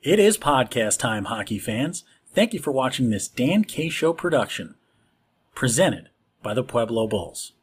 It is podcast time, hockey fans. Thank you for watching this Dan K Show production, presented by the Pueblo Bulls.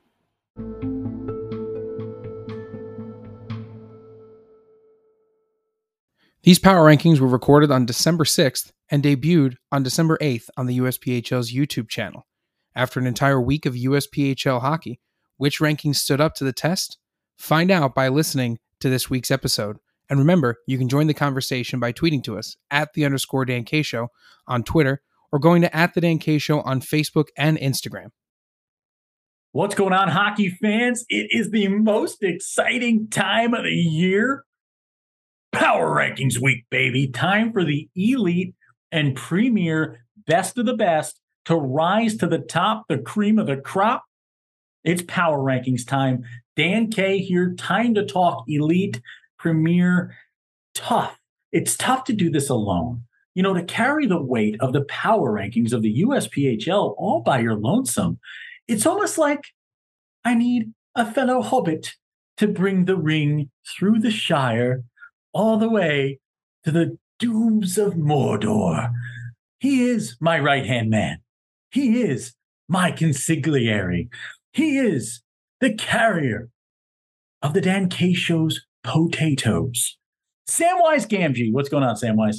These power rankings were recorded on December 6th and debuted on December 8th on the USPHL's YouTube channel. After an entire week of USPHL hockey, which rankings stood up to the test? Find out by listening to this week's episode. And remember, you can join the conversation by tweeting to us at the underscore Dan K Show on Twitter or going to at the Dan K Show on Facebook and Instagram. What's going on, hockey fans? It is the most exciting time of the year. Power Rankings Week, baby. Time for the elite and premier best of the best to rise to the top, the cream of the crop. It's Power Rankings time. Dan K here, time to talk elite, premier, tough. It's tough to do this alone. You know, to carry the weight of the power rankings of the USPHL all by your lonesome, it's almost like I need a fellow hobbit to bring the ring through the Shire all the way to the dooms of Mordor. He is my right hand man. He is my consigliere. He is the carrier of the Dan K Show's potatoes. Samwise Gamgee. What's going on, Samwise?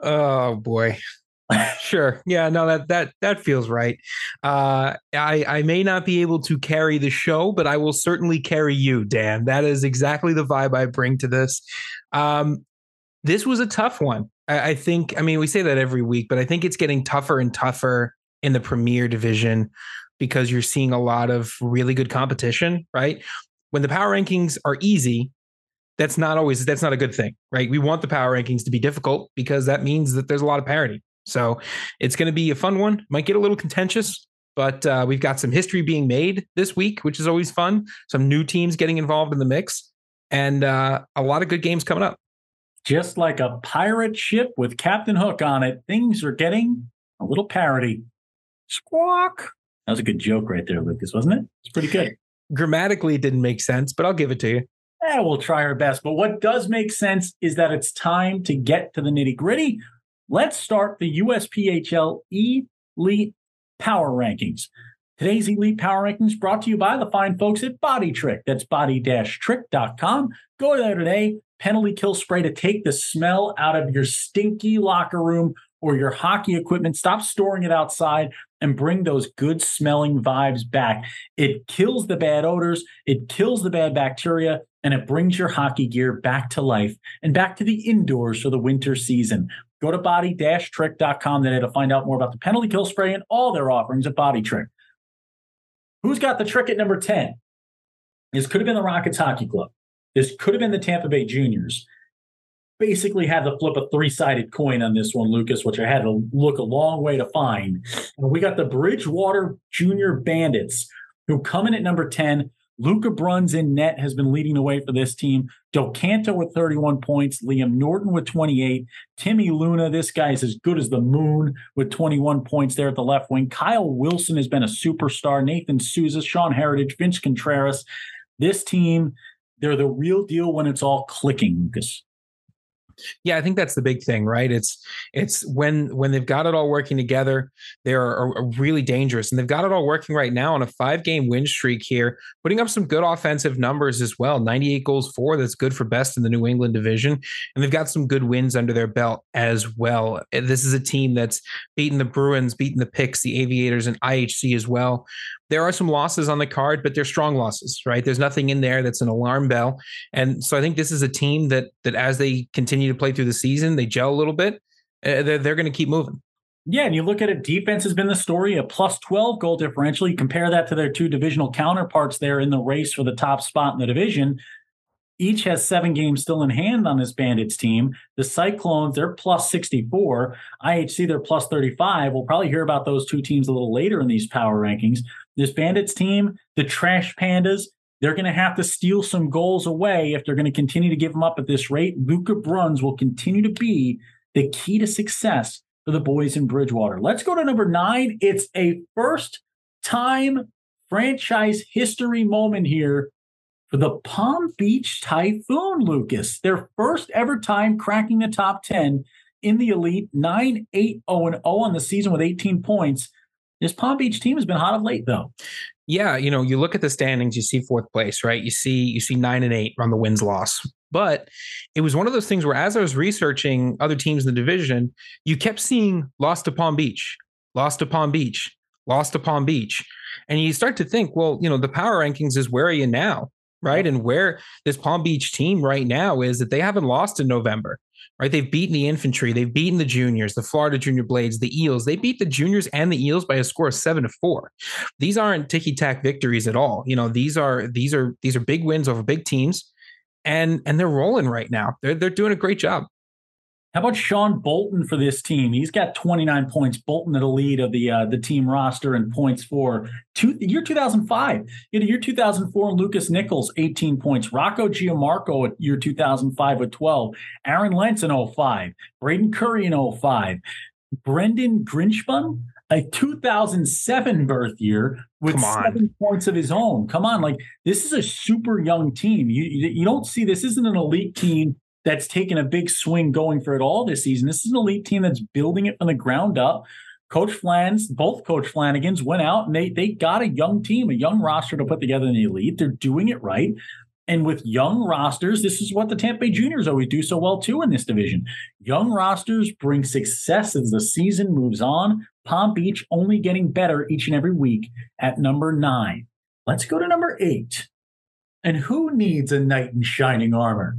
Oh boy. sure. Yeah, no, that that that feels right. Uh I I may not be able to carry the show, but I will certainly carry you, Dan. That is exactly the vibe I bring to this. Um this was a tough one. I, I think, I mean, we say that every week, but I think it's getting tougher and tougher in the premier division because you're seeing a lot of really good competition, right? When the power rankings are easy, that's not always that's not a good thing, right? We want the power rankings to be difficult because that means that there's a lot of parity. So it's going to be a fun one. Might get a little contentious, but uh, we've got some history being made this week, which is always fun. Some new teams getting involved in the mix, and uh, a lot of good games coming up. Just like a pirate ship with Captain Hook on it, things are getting a little parody. Squawk. That was a good joke right there, Lucas, wasn't it? It's pretty good. Grammatically, it didn't make sense, but I'll give it to you. Eh, we'll try our best. But what does make sense is that it's time to get to the nitty gritty. Let's start the USPHL Elite Power Rankings. Today's Elite Power Rankings brought to you by the fine folks at Body Trick. That's body-trick.com. Go there today. Penalty kill spray to take the smell out of your stinky locker room or your hockey equipment. Stop storing it outside and bring those good smelling vibes back. It kills the bad odors, it kills the bad bacteria, and it brings your hockey gear back to life and back to the indoors for the winter season. Go to body-trick.com today to find out more about the penalty kill spray and all their offerings at Body Trick. Who's got the trick at number 10? This could have been the Rockets Hockey Club. This could have been the Tampa Bay Juniors basically had to flip a three sided coin on this one, Lucas, which I had to look a long way to find. And we got the Bridgewater Junior Bandits, who come in at number 10. Luca Bruns in net has been leading the way for this team. Del with 31 points, Liam Norton with 28, Timmy Luna, this guy is as good as the moon with 21 points there at the left wing. Kyle Wilson has been a superstar. Nathan Souza, Sean Heritage, Vince Contreras. This team, they're the real deal when it's all clicking, Lucas. Yeah, I think that's the big thing, right? It's it's when when they've got it all working together, they're really dangerous, and they've got it all working right now on a five game win streak here, putting up some good offensive numbers as well. Ninety eight goals for that's good for best in the New England division, and they've got some good wins under their belt as well. This is a team that's beaten the Bruins, beaten the Picks, the Aviators, and IHC as well there are some losses on the card, but they're strong losses, right? There's nothing in there that's an alarm bell. And so I think this is a team that that as they continue to play through the season, they gel a little bit. Uh, they're they're going to keep moving. Yeah, and you look at it, defense has been the story, a plus 12 goal differential. You compare that to their two divisional counterparts there in the race for the top spot in the division. Each has seven games still in hand on this Bandits team. The Cyclones, they're plus 64. IHC, they're plus 35. We'll probably hear about those two teams a little later in these power rankings. This Bandits team, the Trash Pandas, they're going to have to steal some goals away if they're going to continue to give them up at this rate. Luca Bruns will continue to be the key to success for the boys in Bridgewater. Let's go to number nine. It's a first time franchise history moment here for the Palm Beach Typhoon, Lucas. Their first ever time cracking the top 10 in the elite, 9 8 0 0 on the season with 18 points. This Palm Beach team has been hot of late, though. Yeah, you know, you look at the standings, you see fourth place, right? You see, you see nine and eight on the wins loss. But it was one of those things where, as I was researching other teams in the division, you kept seeing lost to Palm Beach, lost to Palm Beach, lost to Palm Beach. And you start to think, well, you know, the power rankings is where are you now? Right. And where this Palm Beach team right now is that they haven't lost in November right? They've beaten the infantry, they've beaten the juniors, the Florida Junior Blades, the Eels. They beat the juniors and the Eels by a score of seven to four. These aren't ticky tack victories at all. You know, these are these are these are big wins over big teams, and and they're rolling right now. They're they're doing a great job. How about Sean Bolton for this team? He's got 29 points. Bolton at the lead of the uh, the team roster and points for two, year 2005. In year 2004, Lucas Nichols 18 points. Rocco Giammarco at year 2005 with 12. Aaron Lentz in 05. Braden Curry in 05. Brendan Grinchbun, a 2007 birth year with seven points of his own. Come on, like this is a super young team. You you don't see this isn't an elite team that's taken a big swing going for it all this season. This is an elite team that's building it from the ground up. Coach Flans, both Coach Flanagans went out and they they got a young team, a young roster to put together in the elite. They're doing it right. And with young rosters, this is what the Tampa Bay Juniors always do so well too in this division. Young rosters bring success as the season moves on. Palm Beach only getting better each and every week at number nine. Let's go to number eight. And who needs a knight in shining armor?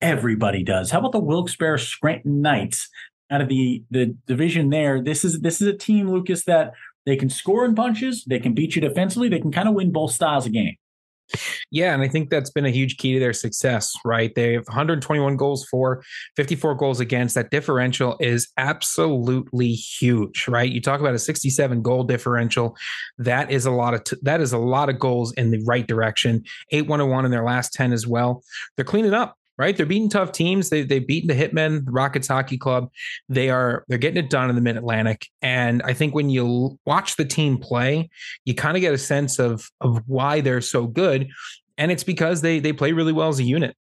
Everybody does. How about the Wilkes-Barre Scranton Knights out of the the division there? This is this is a team, Lucas, that they can score in punches, they can beat you defensively, they can kind of win both styles of game. Yeah, and I think that's been a huge key to their success, right? They have 121 goals for, 54 goals against. That differential is absolutely huge, right? You talk about a 67 goal differential. That is a lot of t- that is a lot of goals in the right direction. 8-101 in their last 10 as well. They're cleaning up right? They're beating tough teams. They they've beaten the Hitmen, the Rockets Hockey Club. They are they're getting it done in the Mid Atlantic. And I think when you watch the team play, you kind of get a sense of of why they're so good. And it's because they they play really well as a unit.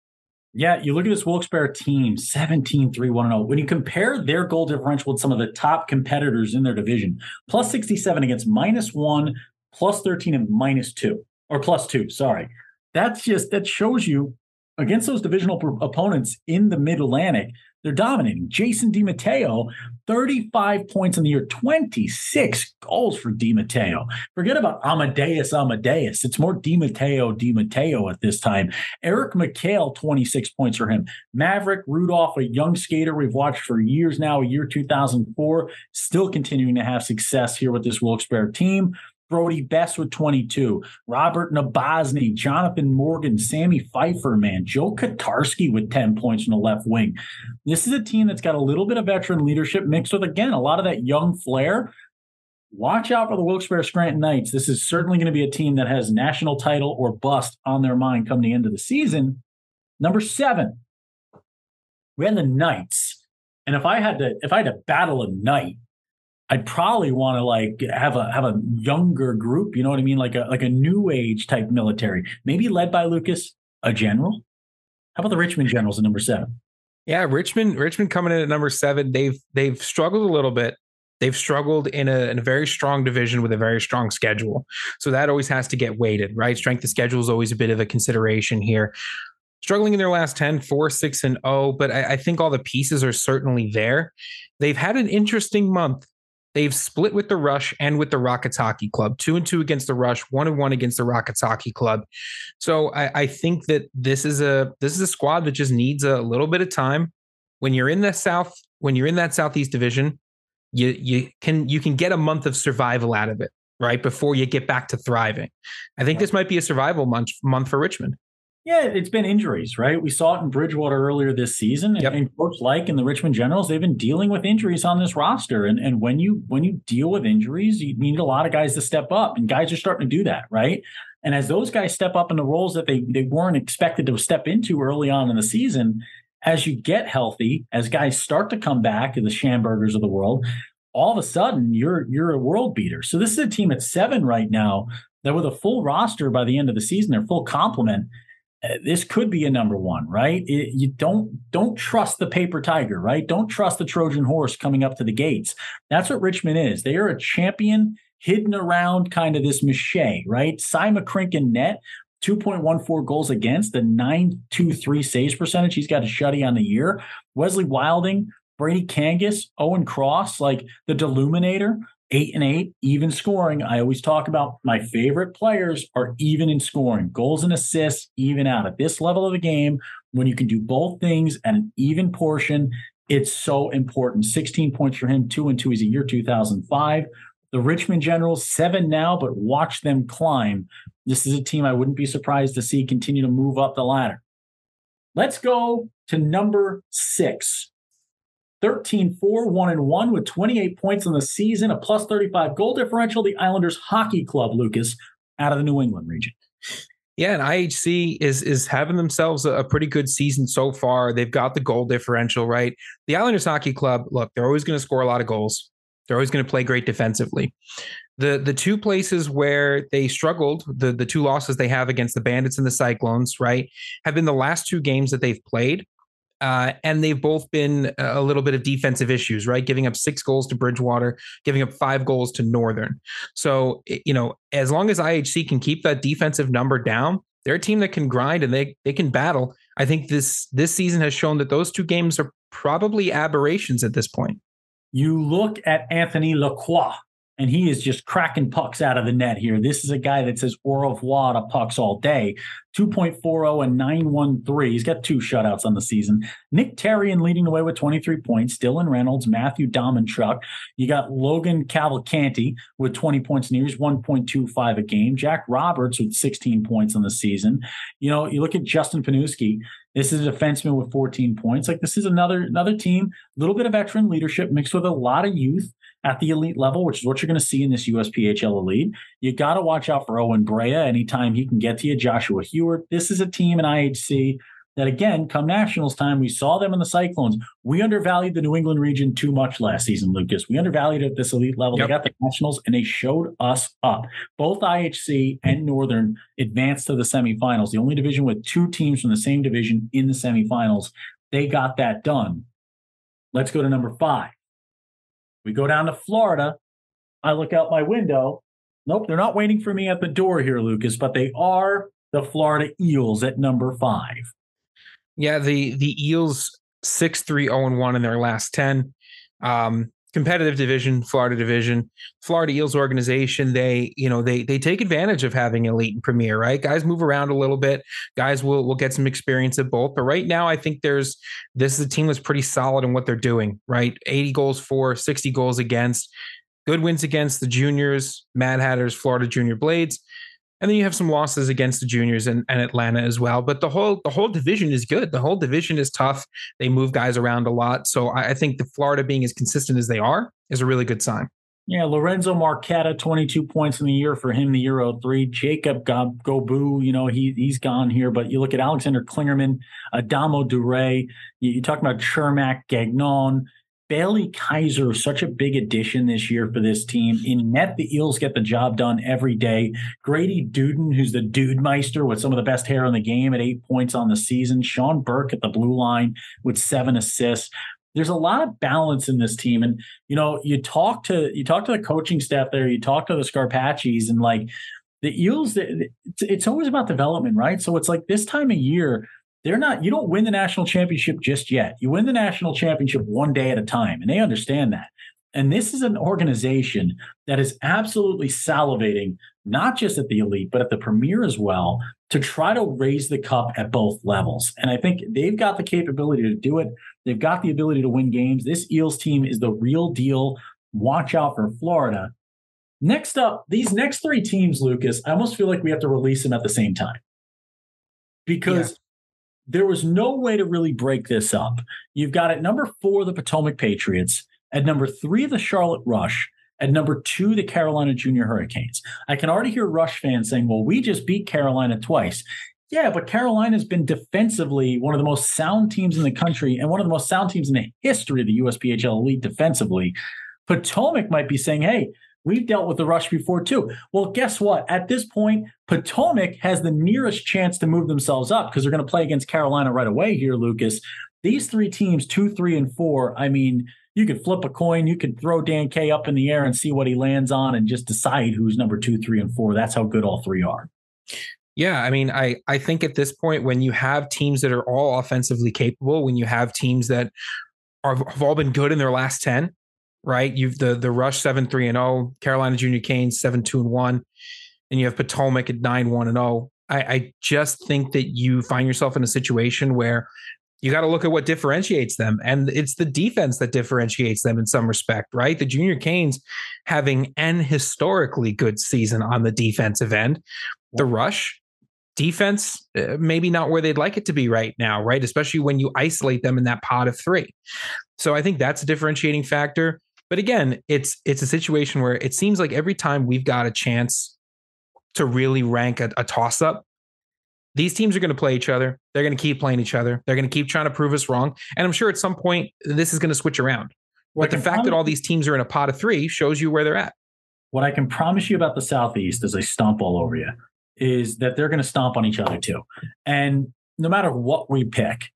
Yeah, you look at this Wilkes-Barre team, 17 3 1 0. When you compare their goal differential with some of the top competitors in their division, plus 67 against minus one, plus 13 and minus two, or plus two, sorry. That's just, that shows you against those divisional opponents in the Mid Atlantic, they're dominating. Jason DiMatteo, 35 points in the year, 26 goals for DiMatteo. Forget about Amadeus Amadeus. It's more DiMatteo DiMatteo at this time. Eric McHale, 26 points for him. Maverick Rudolph, a young skater we've watched for years now, a year 2004, still continuing to have success here with this Wilkes-Barre team. Brody Best with 22, Robert Nabozny, Jonathan Morgan, Sammy Pfeiffer, man, Joe Katarski with 10 points from the left wing. This is a team that's got a little bit of veteran leadership mixed with, again, a lot of that young flair. Watch out for the Wilkes-Barre Scranton Knights. This is certainly going to be a team that has national title or bust on their mind come the end of the season. Number seven, we had the Knights. And if I had to, if I had to battle a knight, I'd probably want to like have a have a younger group, you know what I mean, like a like a new age type military, maybe led by Lucas, a general. How about the Richmond Generals at number seven? Yeah, Richmond Richmond coming in at number seven. They've they've struggled a little bit. They've struggled in a, in a very strong division with a very strong schedule. So that always has to get weighted, right? Strength of schedule is always a bit of a consideration here struggling in their last 10, 4, 6, and 0, but I, I, think all the pieces are certainly there. They've had an interesting month They've split with the Rush and with the Rockets Hockey Club, two and two against the Rush, one and one against the Rockets Hockey Club. So I, I think that this is a this is a squad that just needs a little bit of time. When you're in the South, when you're in that Southeast Division, you you can you can get a month of survival out of it, right? Before you get back to thriving. I think this might be a survival month month for Richmond. Yeah, it's been injuries, right? We saw it in Bridgewater earlier this season, yep. and, Coach Like and the Richmond Generals, they've been dealing with injuries on this roster. And and when you when you deal with injuries, you need a lot of guys to step up, and guys are starting to do that, right? And as those guys step up in the roles that they they weren't expected to step into early on in the season, as you get healthy, as guys start to come back, to the Schambergers of the world, all of a sudden you're you're a world beater. So this is a team at seven right now that with a full roster by the end of the season, their full complement Uh, this could be a number one, right? It, you don't don't trust the paper tiger, right? Don't trust the Trojan horse coming up to the gates. That's what Richmond is. They are a champion hidden around kind of this mache, right? Cy McCrinkin net, 2.14 goals against, the 923 saves percentage. He's got a shutty on the year. Wesley Wilding, Brady Kangas, Owen Cross, like the Deluminator, eight and eight, even scoring. I always talk about my favorite players are even in scoring, goals and assists, even out at this level of the game. When you can do both things at an even portion, it's so important. 16 points for him, two and two. He's a year 2005. The Richmond Generals, seven now, but watch them climb. This is a team I wouldn't be surprised to see continue to move up the ladder. Let's go to number six. 13 4 1 and 1 with 28 points in the season, a plus 35 goal differential. The Islanders Hockey Club, Lucas, out of the New England region. Yeah, and IHC is is having themselves a, a, pretty good season so far. They've got the goal differential right. The Islanders Hockey Club, look, they're always going to score a lot of goals. They're always going to play great defensively. The the two places where they struggled, the the two losses they have against the Bandits and the Cyclones, right, have been the last two games that they've played. Uh, and they've both been a little bit of defensive issues, right? Giving up six goals to Bridgewater, giving up five goals to Northern. So, you know, as long as IHC can keep that defensive number down, they're a team that can grind and they they can battle. I think this this season has shown that those two games are probably aberrations at this point. You look at Anthony Lacroix, and he is just cracking pucks out of the net here. This is a guy that says au revoir to pucks all day. 2.40 and 913. He's got two shutouts on the season. Nick Terrian leading the way with 23 points. Dylan Reynolds, Matthew Domenchuk. You got Logan Cavalcanti with 20 points in years, 1.25 a game. Jack Roberts with 16 points on the season. You know, you look at Justin Panuski. This is a defenseman with 14 points. Like this is another another team, a little bit of veteran leadership mixed with a lot of youth at the elite level, which is what you're going to see in this USPHL elite. You got to watch out for Owen Brea anytime he can get to you. Joshua Hewitt. This is a team in IHC that, again, come Nationals time, we saw them in the Cyclones. We undervalued the New England region too much last season, Lucas. We undervalued it at this elite level. Yep. They got the Nationals and they showed us up. Both IHC and Northern advanced to the semifinals. The only division with two teams from the same division in the semifinals. They got that done. Let's go to number five. We go down to Florida. I look out my window. Nope, they're not waiting for me at the door here, Lucas, but they are the Florida Eels at number five. Yeah, the the Eels six three zero oh and one in their last ten. Um, competitive division, Florida division, Florida Eels organization. They, you know, they they take advantage of having elite and premier, right? Guys move around a little bit. Guys will will get some experience at both. But right now, I think there's this is a team that's pretty solid in what they're doing, right? 80 goals for, 60 goals against. Good wins against the juniors, Mad Hatters, Florida Junior Blades and then you have some losses against the juniors and, and Atlanta as well. But the whole the whole division is good. The whole division is tough. They move guys around a lot. So I, I think the Florida being as consistent as they are is a really good sign. Yeah, Lorenzo Marquetta, 22 points in the year for him, the Euro 3. Jacob Gobu, you know, he, he's gone here. But you look at Alexander Klingerman, Adamo Dure, you, you talk about Chermak, Gagnon, Bailey Kaiser is such a big addition this year for this team. In net, the Eels get the job done every day. Grady Duden, who's the Dude Meister with some of the best hair in the game at eight points on the season. Sean Burke at the blue line with seven assists. There's a lot of balance in this team. And, you know, you talk to you talk to the coaching staff there, you talk to the Scarpacci's and like the Eels, it's always about development, right? So it's like this time of year, they're not, you don't win the national championship just yet. You win the national championship one day at a time, and they understand that. And this is an organization that is absolutely salivating, not just at the elite, but at the premier as well, to try to raise the cup at both levels. And I think they've got the capability to do it. They've got the ability to win games. This Eels team is the real deal. Watch out for Florida. Next up, these next three teams, Lucas, I almost feel like we have to release them at the same time because there was no way to really break this up. You've got at number four, the Potomac Patriots, at number three, the Charlotte Rush, at number two, the Carolina Junior Hurricanes. I can already hear Rush fans saying, well, we just beat Carolina twice. Yeah, but Carolina's been defensively one of the most sound teams in the country and one of the most sound teams in the history of the USPHL Elite defensively. Potomac might be saying, hey, We've dealt with the rush before too. Well, guess what? At this point, Potomac has the nearest chance to move themselves up because they're going to play against Carolina right away here, Lucas. These three teams, two, three, and four, I mean, you could flip a coin, you could throw Dan K up in the air and see what he lands on and just decide who's number two, three, and four. That's how good all three are. Yeah, I mean, I I think at this point, when you have teams that are all offensively capable, when you have teams that are, have all been good in their last ten, right? You've the the Rush seven three and zero, oh, Carolina Junior Canes seven two and one, and you have Potomac at nine one and zero. Oh. I, just think that you find yourself in a situation where you got to look at what differentiates them. And it's the defense that differentiates them in some respect, right? The Junior Canes having an historically good season on the defensive end. The Rush defense, uh, maybe not where they'd like it to be right now, right? Especially when you isolate them in that pot of three. So I think that's a differentiating factor. But again, it's it's a situation where it seems like every time we've got a chance to really rank a, a toss up, these teams are going to play each other. They're going to keep playing each other. They're going to keep trying to prove us wrong. And I'm sure at some point this is going to switch around. But the fact that all these teams are in a pot of three shows you where they're at. What I can promise you about the Southeast is they stomp all over you, is that they're going to stomp on each other too. And no matter what we pick,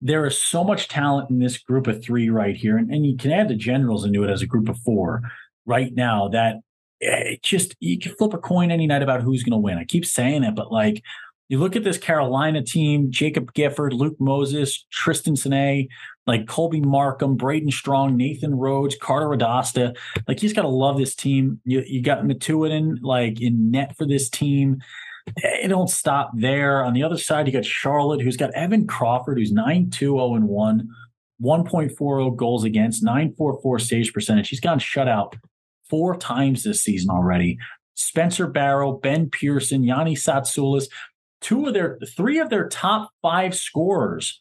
there is so much talent in this group of three right here. And, and you can add the generals into it as a group of four right now that eh, it just, you can flip a coin any night about who's going to win. I keep saying it, but like, you look at this Carolina team, Jacob Gifford, Luke Moses, Tristan Sine, like Colby Markham, Braden Strong, Nathan Rhodes, Carter Radosta. Like he's gotta love this team. You you got Matuinin like in net for this team. It don't stop there. On the other side, you got Charlotte, who's got Evan Crawford, who's 9 2 0 1, 1.40 goals against, 944 stage percentage. He's gotten shut out four times this season already. Spencer Barrow, Ben Pearson, Yanni Satsoulis two of their three of their top five scorers,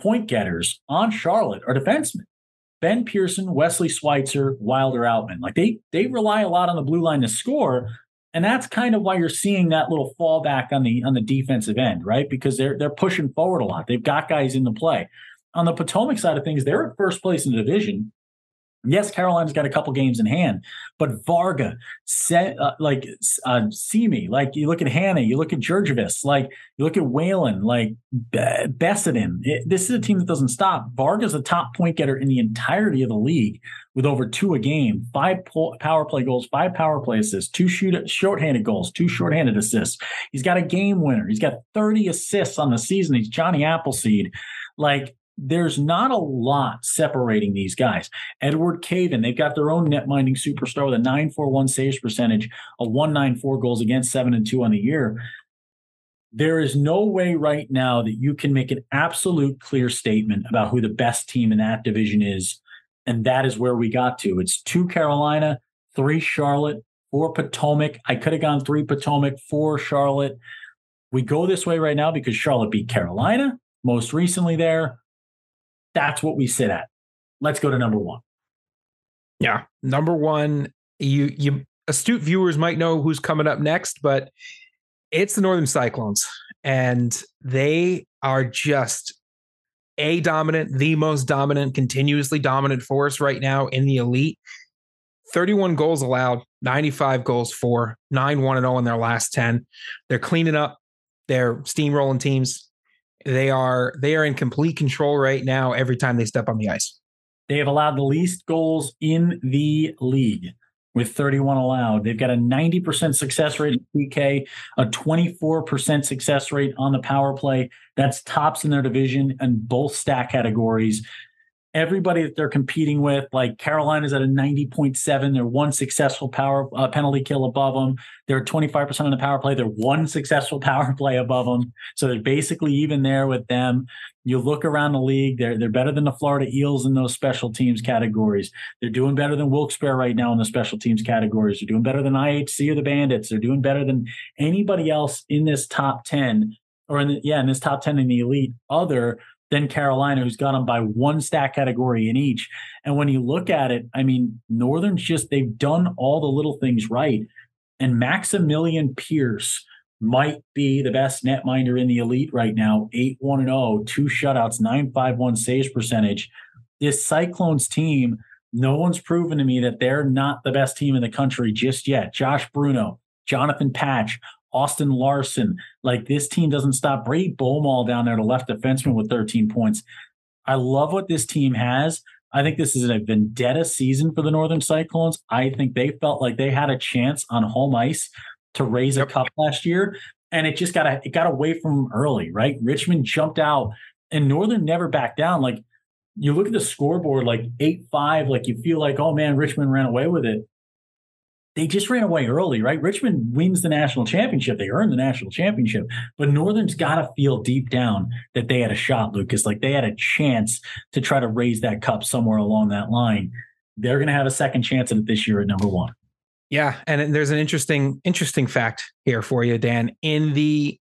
point getters on Charlotte are defensemen. Ben Pearson, Wesley Schweitzer, Wilder Outman. Like they they rely a lot on the blue line to score. And that's kind of why you're seeing that little fallback on the on the defensive end, right? Because they're they're pushing forward a lot. They've got guys in the play. On the Potomac side of things, they're at first place in the division. Yes, Carolina's got a couple games in hand, but Varga, set, uh, like uh, Simi, like you look at Hannah, you look at Georgievus, like you look at Whalen, like Bessedin. this is a team that doesn't stop. Varga's the top point getter in the entirety of the league with over two a game, five power play goals, five power play assists, two shoot shorthanded goals, two shorthanded assists. He's got a game winner. He's got 30 assists on the season. He's Johnny Appleseed. Like there's not a lot separating these guys. Edward Caven, they've got their own net minding superstar with a 941 saves percentage, a 194 goals against, 7 and 2 on the year. There is no way right now that you can make an absolute clear statement about who the best team in that division is. And that is where we got to. It's two Carolina, three Charlotte, four Potomac. I could have gone three Potomac, four Charlotte. We go this way right now because Charlotte beat Carolina most recently there. That's what we sit at. Let's go to number one. Yeah. Number one, you you astute viewers might know who's coming up next, but it's the Northern Cyclones. And they are just a dominant, the most dominant, continuously dominant force right now in the elite. 31 goals allowed, 95 goals for, 9 1 0 in their last 10. They're cleaning up, they're steamrolling teams. They are they are in complete control right now every time they step on the ice. They have allowed the least goals in the league with 31 allowed. They've got a 90% success rate in PK, a 24% success rate on the power play. That's tops in their division and both stat categories everybody that they're competing with, like Carolina's at a 90.7. They're one successful power uh, penalty kill above them. They're 25% on the power play. They're one successful power play above them. So they're basically even there with them. You look around the league, they're they're better than the Florida Eels in those special teams categories. They're doing better than Wilkes-Barre right now in the special teams categories. They're doing better than IHC or the Bandits. They're doing better than anybody else in this top 10 or in the, yeah, in this top 10 in the elite other then Carolina, who's got them by one stat category in each. And when you look at it, I mean, Northern's just, they've done all the little things right. And Maximilian Pierce might be the best netminder in the elite right now 8 1 0, two shutouts, 951 saves percentage. This Cyclones team, no one's proven to me that they're not the best team in the country just yet. Josh Bruno, Jonathan Patch, Austin Larson. Like this team doesn't stop. Brady Bowmall down there, the left defenseman with 13 points. I love what this team has. I think this is a vendetta season for the Northern Cyclones. I think they felt like they had a chance on home ice to raise a cup last year, and it just got a, it got away from them early. Right, Richmond jumped out, and Northern never backed down. Like you look at the scoreboard, like eight five, like you feel like oh man, Richmond ran away with it they just ran away early, right? Richmond wins the national championship. They earned the national championship, but Northern's got to feel deep down that they had a shot, Lucas. Like they had a chance to try to raise that cup somewhere along that line. They're going to have a second chance at it this year at number one. Yeah, and there's an interesting interesting fact here for you, Dan. In the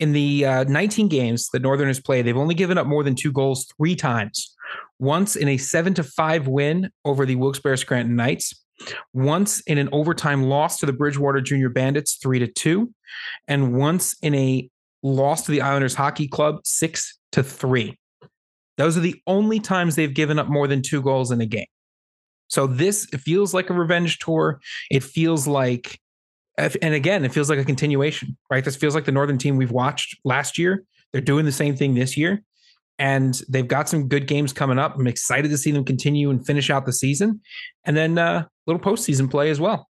in the uh, 19 games that Northern has played, they've only given up more than two goals three times. Once in a seven to five win over the Wilkes-Barre Scranton Knights, once in an overtime loss to the Bridgewater Junior Bandits, three to two, and once in a loss to the Islanders Hockey Club, six to three. Those are the only times they've given up more than two goals in a game. So this feels like a revenge tour. It feels like, and again, it feels like a continuation, right? This feels like the Northern team we've watched last year. They're doing the same thing this year and they've got some good games coming up. I'm excited to see them continue and finish out the season, and then uh, little postseason play as well.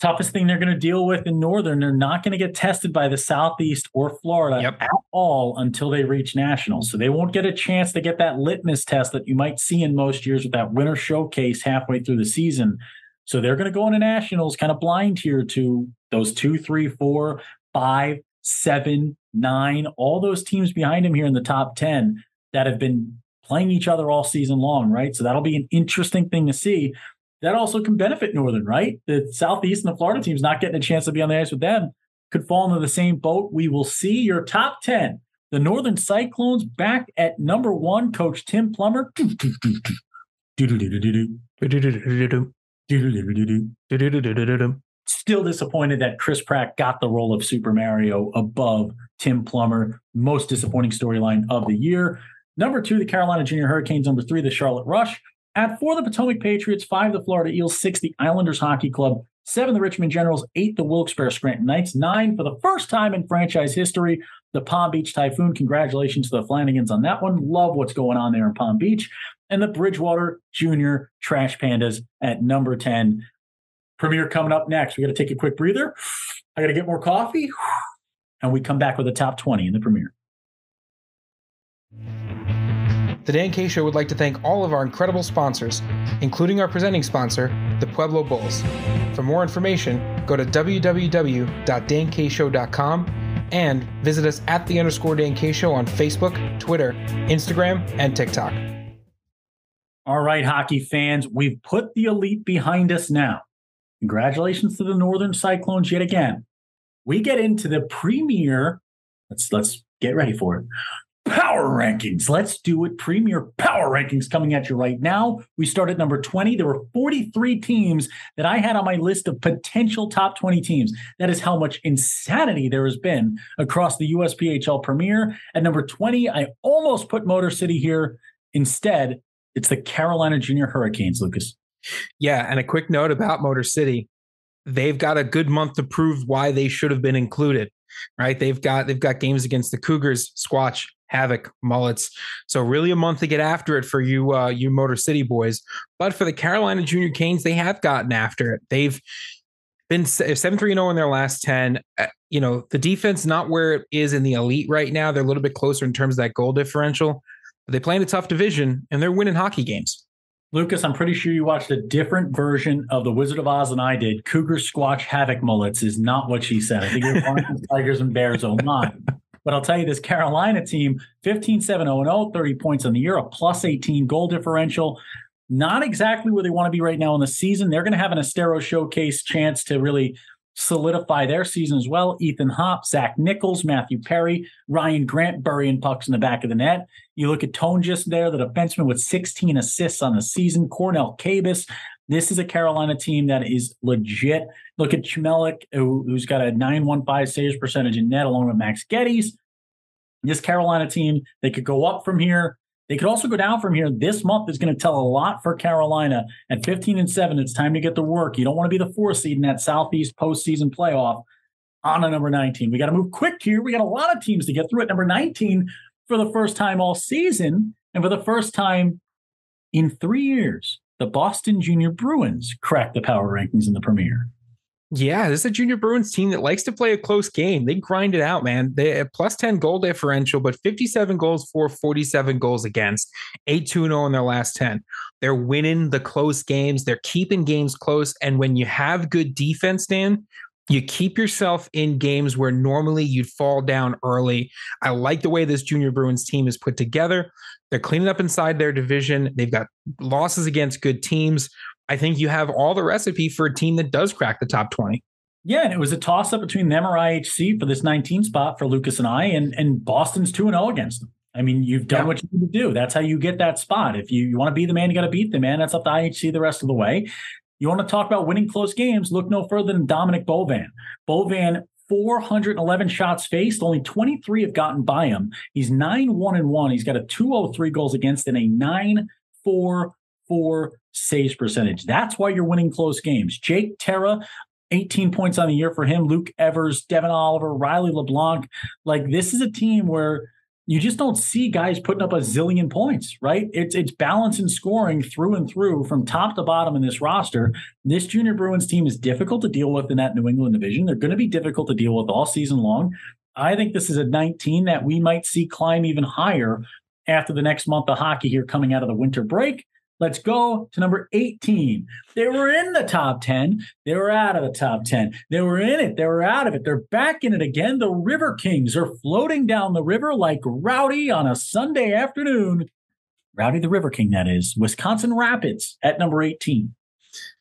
Toughest thing they're going to deal with in Northern, they're not going to get tested by the Southeast or Florida yep. at all until they reach nationals. So they won't get a chance to get that litmus test that you might see in most years with that winter showcase halfway through the season. So they're going to go into nationals kind of blind here to those two, three, four, five, seven, nine, all those teams behind him here in the top 10 that have been playing each other all season long, right? So that'll be an interesting thing to see. That also can benefit Northern, right? The Southeast and the Florida teams not getting a chance to be on the ice with them could fall into the same boat. We will see your top 10. The Northern Cyclones back at number one, Coach Tim Plummer. Still disappointed that Chris Pratt got the role of Super Mario above Tim Plummer. Most disappointing storyline of the year. Number two, the Carolina Junior Hurricanes. Number three, the Charlotte Rush. At four, the Potomac Patriots. Five, the Florida Eels. Six, the Islanders Hockey Club. Seven, the Richmond Generals. Eight, the Wilkes-Barre Scranton Knights. Nine, for the first time in franchise history, the Palm Beach Typhoon. Congratulations to the Flanagans on that one. Love what's going on there in Palm Beach. And the Bridgewater Junior Trash Pandas at number 10. Premier coming up next. We got to take a quick breather. I got to get more coffee. And we come back with a top 20 in the Premier. The Dan K Show would like to thank all of our incredible sponsors, including our presenting sponsor, the Pueblo Bulls. For more information, go to www.dankshow.com and visit us at the underscore Dan K Show on Facebook, Twitter, Instagram, and TikTok. All right, hockey fans, we've put the elite behind us now. Congratulations to the Northern Cyclones yet again. We get into the premier. Let's let's get ready for it power rankings. Let's do it. Premier power rankings coming at you right now. We start at number 20. There were 43 teams that I had on my list of potential top 20 teams. That is how much insanity there has been across the USPHL Premier. At number 20, I almost put Motor City here. Instead, it's the Carolina Junior Hurricanes, Lucas. Yeah. And a quick note about Motor City they've got a good month to prove why they should have been included right they've got they've got games against the cougars squatch Havoc, Mullets. So really a month to get after it for you, uh, you Motor City boys. But for the Carolina Junior Canes, they have gotten after it. They've been 7 3 0 in their last 10. Uh, you know, the defense not where it is in the elite right now. They're a little bit closer in terms of that goal differential. But they play in a tough division and they're winning hockey games. Lucas, I'm pretty sure you watched a different version of The Wizard of Oz than I did. Cougar squash Havoc Mullets is not what she said. I think you're Tigers and Bears online. But I'll tell you this Carolina team 15 7 0 0, 30 points on the year, a plus 18 goal differential. Not exactly where they want to be right now in the season. They're going to have an Estero showcase chance to really solidify their season as well. Ethan Hop, Zach Nichols, Matthew Perry, Ryan Grant burying pucks in the back of the net. You look at Tone just there, the defenseman with 16 assists on the season. Cornell Cabus. This is a Carolina team that is legit. Look at Chmelik, who, has got a 915 saves percentage in net along with Max Geddes. This Carolina team, they could go up from here. They could also go down from here. This month is going to tell a lot for Carolina. At 15 and 7, it's time to get to work. You don't want to be the four seed in that Southeast postseason playoff on a number 19. We got to move quick here. We got a lot of teams to get through at number 19 for the first time all season. And for the first time in three years, the Boston Junior Bruins cracked the power rankings in the Premier. Yeah, this is a junior Bruins team that likes to play a close game. They grind it out, man. They have plus 10 goal differential, but 57 goals for 47 goals against, 8 2 0 in their last 10. They're winning the close games, they're keeping games close. And when you have good defense, Dan, you keep yourself in games where normally you'd fall down early. I like the way this junior Bruins team is put together. They're cleaning up inside their division. They've got losses against good teams. I think you have all the recipe for a team that does crack the top 20. Yeah, and it was a toss up between them or IHC for this 19 spot for Lucas and I, and and Boston's 2 and 0 against them. I mean, you've done yeah. what you need to do. That's how you get that spot. If you, you want to be the man, you got to beat the man. That's up to IHC the rest of the way. You want to talk about winning close games? Look no further than Dominic Bovan. Bovan 411 shots faced, only 23 have gotten by him. He's 9 1 and 1. He's got a 203 goals against and a 9 4 4 saves percentage. That's why you're winning close games. Jake Terra, 18 points on the year for him. Luke Evers, Devin Oliver, Riley LeBlanc. Like this is a team where you just don't see guys putting up a zillion points, right? It's it's balance and scoring through and through from top to bottom in this roster. This junior Bruins team is difficult to deal with in that New England division. They're going to be difficult to deal with all season long. I think this is a 19 that we might see climb even higher after the next month of hockey here coming out of the winter break. Let's go to number 18. They were in the top 10. They were out of the top 10. They were in it. They were out of it. They're back in it again. The River Kings are floating down the river like Rowdy on a Sunday afternoon. Rowdy the River King, that is. Wisconsin Rapids at number 18.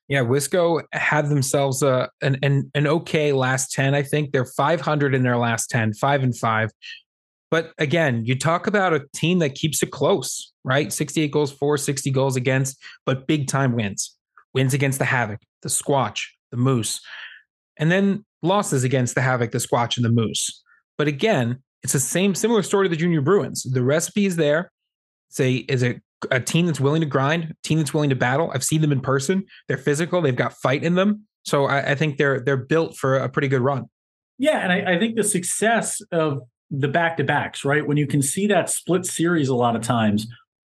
Yeah, Wisco had themselves a an, an an okay last 10. I think they're 500 in their last 10, 5 and 5. But again, you talk about a team that keeps it close, right? 68 goals for, 60 goals against, but big time wins. Wins against the Havoc, the Squatch, the Moose, and then losses against the Havoc, the Squatch, and the Moose. But again, it's the same similar story to the Junior Bruins. The recipe is there. Say is a, a team that's willing to grind, a team that's willing to battle. I've seen them in person. They're physical. They've got fight in them. So I, I think they're they're built for a pretty good run. Yeah, and I, I think the success of the back to backs, right? When you can see that split series a lot of times,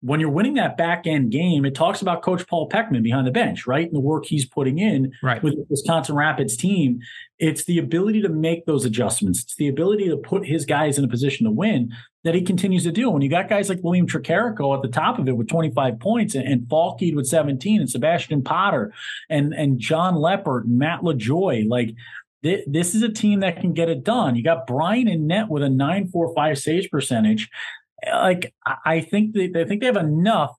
when you're winning that back end game, it talks about Coach Paul Peckman behind the bench, right? And the work he's putting in right. with the Wisconsin Rapids team. It's the ability to make those adjustments. It's the ability to put his guys in a position to win that he continues to do. When you got guys like William Tricarico at the top of it with 25 points and, and Falkeed with 17 and Sebastian Potter and, and John Leppert and Matt LaJoy, like this is a team that can get it done. You got Brian and net with a 945 save percentage. Uh, like I think they, I think they have enough.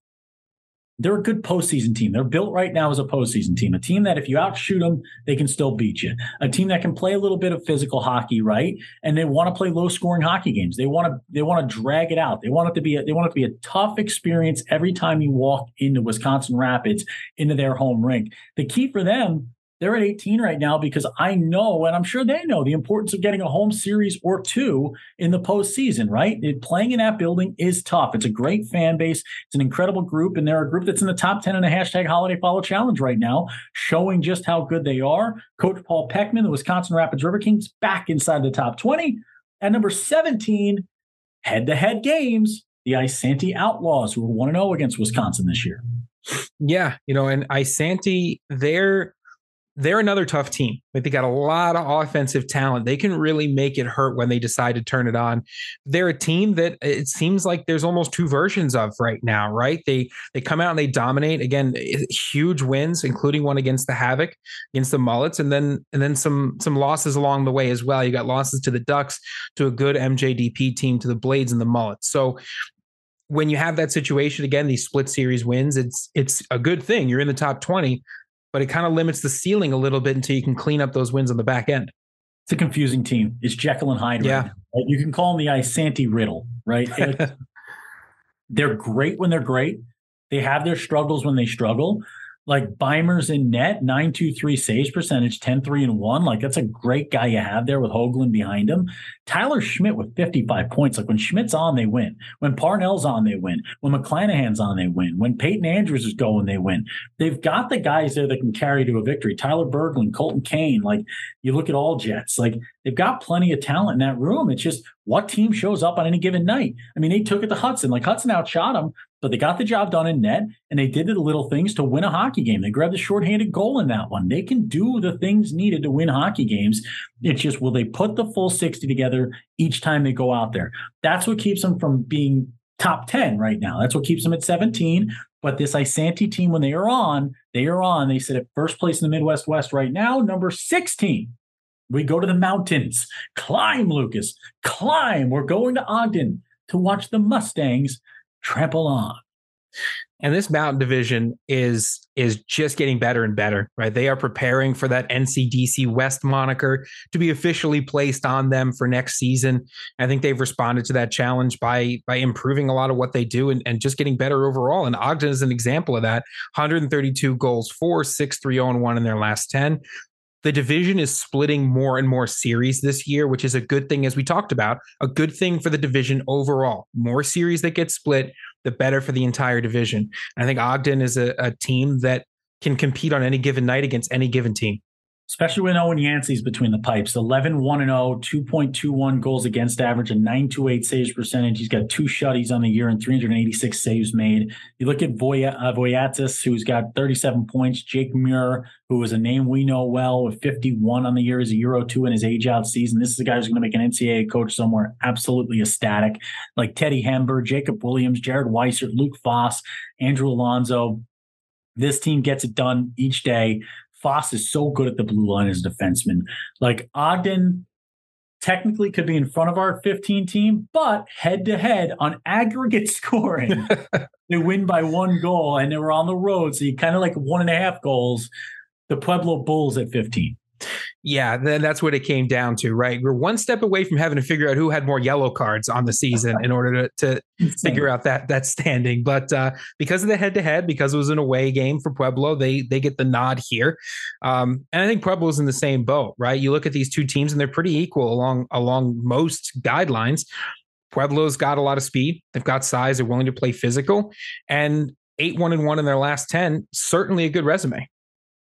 They're a good postseason team. They're built right now as a postseason team. A team that if you outshoot them, they can still beat you. A team that can play a little bit of physical hockey, right? And they want to play low scoring hockey games. They want to they want to drag it out. They want it to be a, they want it to be a tough experience every time you walk into Wisconsin Rapids into their home rink. The key for them they're at 18 right now because I know, and I'm sure they know, the importance of getting a home series or two in the postseason, right? It, playing in that building is tough. It's a great fan base. It's an incredible group, and they're a group that's in the top 10 in the hashtag holiday follow challenge right now, showing just how good they are. Coach Paul Peckman, the Wisconsin Rapids River Kings, back inside the top 20. At number 17, head to head games, the Isanti Outlaws, who were 1 0 against Wisconsin this year. Yeah, you know, and Isanti, they're they're another tough team. Like they got a lot of offensive talent. They can really make it hurt when they decide to turn it on. They're a team that it seems like there's almost two versions of right now, right? They they come out and they dominate again, huge wins, including one against the Havoc, against the Mullets, and then and then some some losses along the way as well. You got losses to the Ducks, to a good MJDP team, to the Blades and the Mullets. So when you have that situation again, these split series wins, it's it's a good thing. You're in the top 20, but it kind of limits the ceiling a little bit until you can clean up those wins on the back end. It's a confusing team. It's Jekyll and Hyde. Yeah. Right? You can call them the Isanti riddle, right? they're great when they're great. They have their struggles when they struggle. Like Beimers in net, 923 saves percentage, 10 3 and 1. Like that's a great guy you have there with Hoagland behind him. Tyler Schmidt with 55 points. Like when Schmidt's on, they win. When Parnell's on, they win. When McClanahan's on, they win. When Peyton Andrews is going, they win. They've got the guys there that can carry to a victory. Tyler Berglund, Colton Kane. Like you look at all Jets, like they've got plenty of talent in that room. It's just what team shows up on any given night. I mean, they took it to Hudson. Like Hudson outshot them, but they got the job done in net and they did the little things to win a hockey game. They grabbed the shorthanded goal in that one. They can do the things needed to win hockey games. It's just will they put the full 60 together each time they go out there? That's what keeps them from being top 10 right now. That's what keeps them at 17. But this Isanti team, when they are on, they are on. They sit at first place in the Midwest West right now, number 16. We go to the mountains. Climb, Lucas. Climb. We're going to Ogden to watch the Mustangs trample on. And this mountain division is is just getting better and better, right? They are preparing for that NCDC West moniker to be officially placed on them for next season. I think they've responded to that challenge by by improving a lot of what they do and, and just getting better overall. And Ogden is an example of that. 132 goals for 6 3 0 1 in their last 10 the division is splitting more and more series this year, which is a good thing, as we talked about, a good thing for the division overall. More series that get split, the better for the entire division. And I think Ogden is a, a team that can compete on any given night against any given team especially when Owen Yancey's between the pipes. 11 1 0, 2.21 goals against average, and 928 saves percentage. He's got two shutties on the year and 386 saves made. You look at Voy- uh, Voyatis, who's got 37 points. Jake Muir, who is a name we know well, with 51 on the year, is a Euro 2 in his age out season. This is a guy who's going to make an NCAA coach somewhere absolutely ecstatic. Like Teddy Hember, Jacob Williams, Jared Weiser, Luke Foss, Andrew Alonzo. This team gets it done each day. Foss is so good at the blue line as a defenseman. Like Ogden technically could be in front of our 15 team, but head to head on aggregate scoring, they win by one goal and they were on the road. So you kind of like one and a half goals. The Pueblo Bulls at 15. Yeah, then that's what it came down to, right? We're one step away from having to figure out who had more yellow cards on the season in order to, to figure out that that standing. But uh, because of the head to head, because it was an away game for Pueblo, they they get the nod here. Um, and I think Pueblo's in the same boat, right? You look at these two teams, and they're pretty equal along along most guidelines. Pueblo's got a lot of speed. They've got size. They're willing to play physical, and eight one and one in their last ten. Certainly a good resume.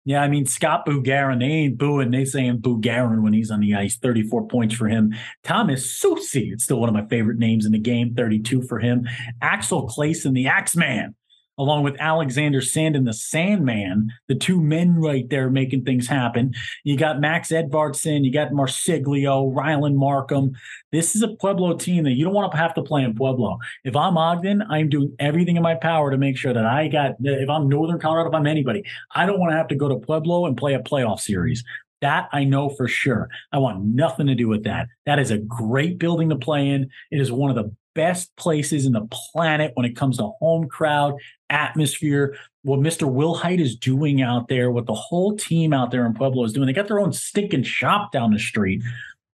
Yeah, I mean Scott Bugarin, they ain't booing, they saying Bugarin when he's on the ice. 34 points for him. Thomas Soucy, it's still one of my favorite names in the game, 32 for him. Axel Clayson, the Axeman, along with Alexander Sandin, the Sandman, the two men right there making things happen. You got Max Edvardson, you got Marsiglio, Rylan Markham. This is a Pueblo team that you don't want to have to play in Pueblo. If I'm Ogden, I'm doing everything in my power to make sure that I got, if I'm Northern Colorado, if I'm anybody, I don't want to have to go to Pueblo and play a playoff series. That I know for sure. I want nothing to do with that. That is a great building to play in. It is one of the best places in the planet when it comes to home crowd atmosphere, what Mr. Wilhite is doing out there, what the whole team out there in Pueblo is doing. They got their own stinking shop down the street.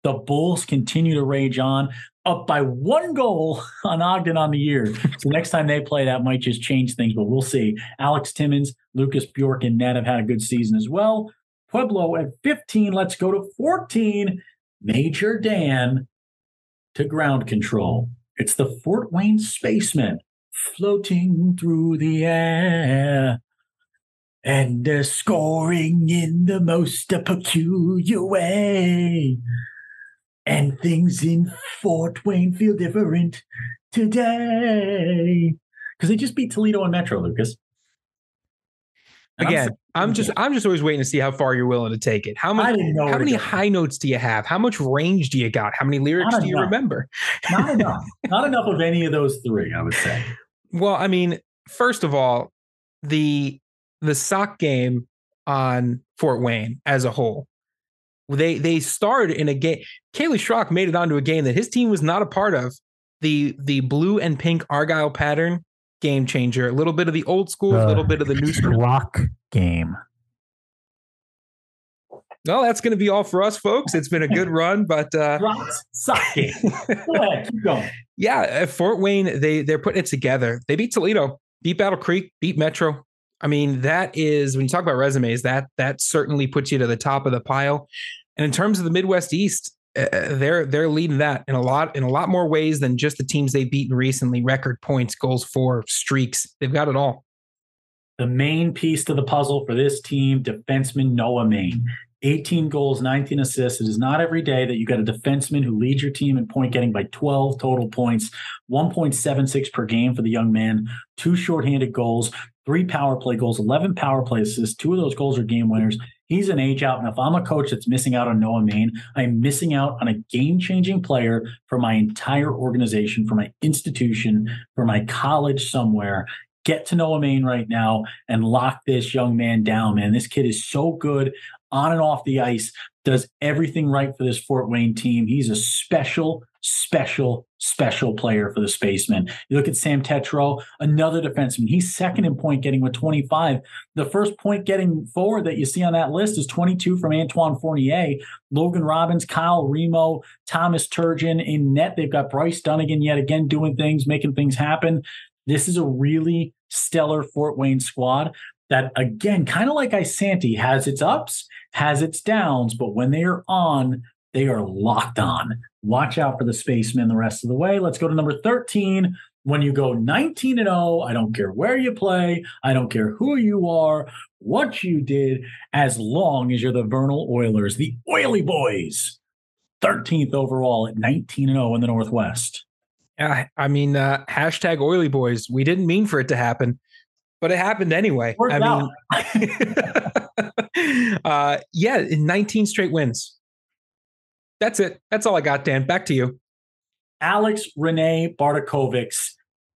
The Bulls continue to rage on, up by one goal on Ogden on the year. So next time they play, that might just change things, but we'll see. Alex Timmons, Lucas Bjork, and Ned have had a good season as well. Pueblo at 15. Let's go to 14. Major Dan to ground control. It's the Fort Wayne Spacemen floating through the air and uh, scoring in the most uh, peculiar way. And things in Fort Wayne feel different today because they just beat Toledo and Metro, Lucas. Again, I'm, I'm just I'm just always waiting to see how far you're willing to take it. How many how many high notes do you have? How much range do you got? How many lyrics Not do enough. you remember? Not enough. Not enough of any of those three, I would say. Well, I mean, first of all, the the sock game on Fort Wayne as a whole. They they started in a game. Kaylee Schrock made it onto a game that his team was not a part of. The the blue and pink Argyle pattern game changer. A little bit of the old school, a little bit of the new school. Schrock game. Well, that's going to be all for us, folks. It's been a good run, but uh, sock game. Go ahead, keep going yeah, Fort Wayne, they they're putting it together. They beat Toledo, beat Battle Creek, beat Metro. I mean, that is when you talk about resumes, that that certainly puts you to the top of the pile. And in terms of the Midwest East, uh, they're they're leading that in a lot in a lot more ways than just the teams they've beaten recently. Record points, goals for, streaks. They've got it all. The main piece to the puzzle for this team, defenseman Noah Main. 18 goals, 19 assists. It is not every day that you got a defenseman who leads your team in point getting by 12 total points, 1.76 per game for the young man, two shorthanded goals, three power play goals, 11 power play assists. Two of those goals are game winners. He's an age out. And if I'm a coach that's missing out on Noah Main, I'm missing out on a game changing player for my entire organization, for my institution, for my college somewhere get to Noah Main right now and lock this young man down, man. This kid is so good on and off the ice, does everything right for this Fort Wayne team. He's a special, special, special player for the spaceman. You look at Sam Tetreault, another defenseman. He's second in point getting with 25. The first point getting forward that you see on that list is 22 from Antoine Fournier, Logan Robbins, Kyle Remo, Thomas Turgeon in net. They've got Bryce Dunnigan yet again doing things, making things happen. This is a really stellar Fort Wayne squad that, again, kind of like Isanti, has its ups, has its downs, but when they are on, they are locked on. Watch out for the spacemen the rest of the way. Let's go to number 13. When you go 19 and 0, I don't care where you play, I don't care who you are, what you did, as long as you're the Vernal Oilers, the Oily Boys. 13th overall at 19 and 0 in the Northwest. Yeah, I mean, uh, hashtag Oily Boys. We didn't mean for it to happen but it happened anyway. Worked I mean, uh, yeah, 19 straight wins. That's it. That's all I got, Dan. Back to you. Alex Renee Bartakovics,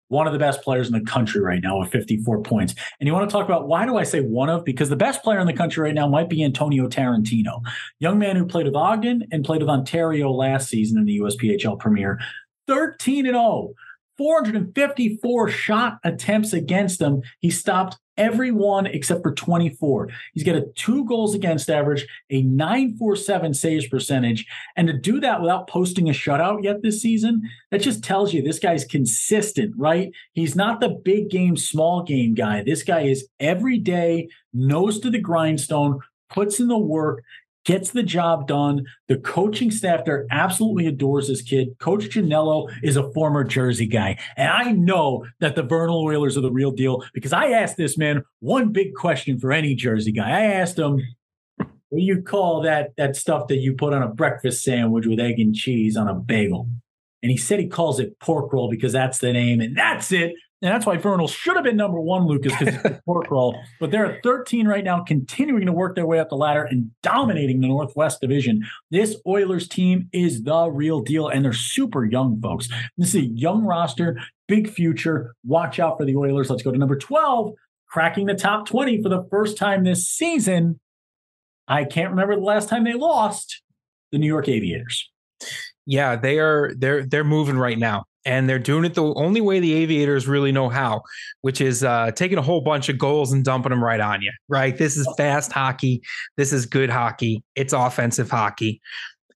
one of the best players in the country right now with 54 points. And you want to talk about why do I say one of? Because the best player in the country right now might be Antonio Tarantino, young man who played with Ogden and played with Ontario last season in the USPHL Premier. 13 and 0 454 shot attempts against him. He stopped every one except for 24. He's got a two goals against average, a 947 saves percentage. And to do that without posting a shutout yet this season, that just tells you this guy's consistent, right? He's not the big game, small game guy. This guy is every day, nose to the grindstone, puts in the work, gets the job done. The coaching staff there absolutely adores this kid. Coach Janello is a former Jersey guy. And I know that the Vernal Oilers are the real deal because I asked this man one big question for any Jersey guy. I asked him, what do you call that, that stuff that you put on a breakfast sandwich with egg and cheese on a bagel? And he said he calls it pork roll because that's the name. And that's it. And that's why Vernal should have been number one, Lucas, because it's a pork roll. But they're at 13 right now, continuing to work their way up the ladder and dominating the Northwest Division. This Oilers team is the real deal, and they're super young, folks. This is a young roster, big future. Watch out for the Oilers. Let's go to number 12, cracking the top 20 for the first time this season. I can't remember the last time they lost the New York Aviators. Yeah, they are they're they're moving right now and they're doing it the only way the aviators really know how which is uh, taking a whole bunch of goals and dumping them right on you right this is fast hockey this is good hockey it's offensive hockey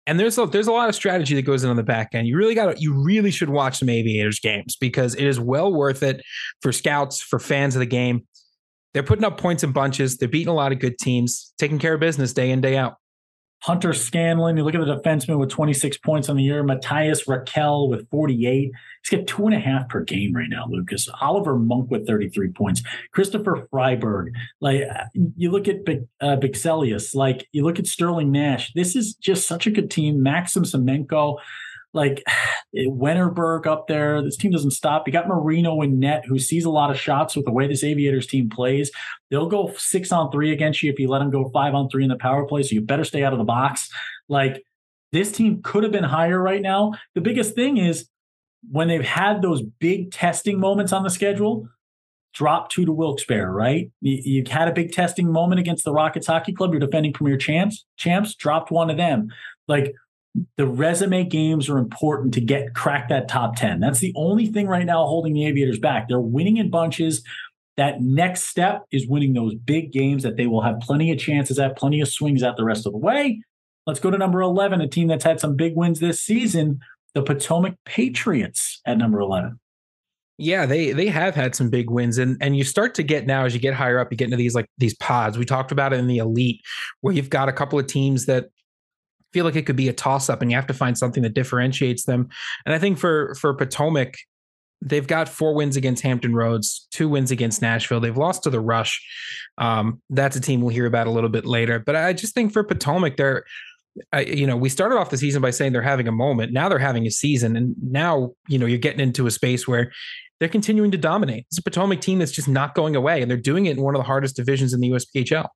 and there's a, there's a lot of strategy that goes in on the back end. You really got you really should watch some aviators games because it is well worth it for scouts, for fans of the game. They're putting up points in bunches. They're beating a lot of good teams, taking care of business day in, day out. Hunter Scanlon, you look at the defenseman with 26 points on the year. Matthias Raquel with 48. He's got two and a half per game right now, Lucas. Oliver Monk with 33 points. Christopher Freiberg. Like you look at uh, Bixelius, like you look at Sterling Nash. This is just such a good team. Maxim Semenko like eh, Wennerberg up there. This team doesn't stop. You got Marino in net, who sees a lot of shots with the way this Aviators team plays. They'll go six on three against you if you let them go five on three in the power play. So you better stay out of the box. Like this team could have been higher right now. The biggest thing is when they've had those big testing moments on the schedule, drop two to Wilkes-Barre, right? You, you, had a big testing moment against the Rockets Hockey Club. You're defending premier champs, champs, dropped one of them. Like the resume games are important to get crack that top 10. That's the only thing right now holding the Aviators back. They're winning in bunches. That next step is winning those big games that they will have plenty of chances at, plenty of swings at the rest of the way. Let's go to number 11, a team that's had some big wins this season, the Potomac Patriots at number 11. Yeah, they they have had some big wins, and and you start to get now as you get higher up, you get into these like these pods. We talked about it in the elite, where you've got a couple of teams that feel like it could be a toss up, and you have to find something that differentiates them. And I think for for Potomac, they've got four wins against Hampton Roads, two wins against Nashville. They've lost to the Rush. Um, that's a team we'll hear about a little bit later. But I just think for Potomac, they're I, you know, we started off the season by saying they're having a moment. Now they're having a season, and now you know you're getting into a space where they're continuing to dominate. It's a Potomac team that's just not going away, and they're doing it in one of the hardest divisions in the USPHL.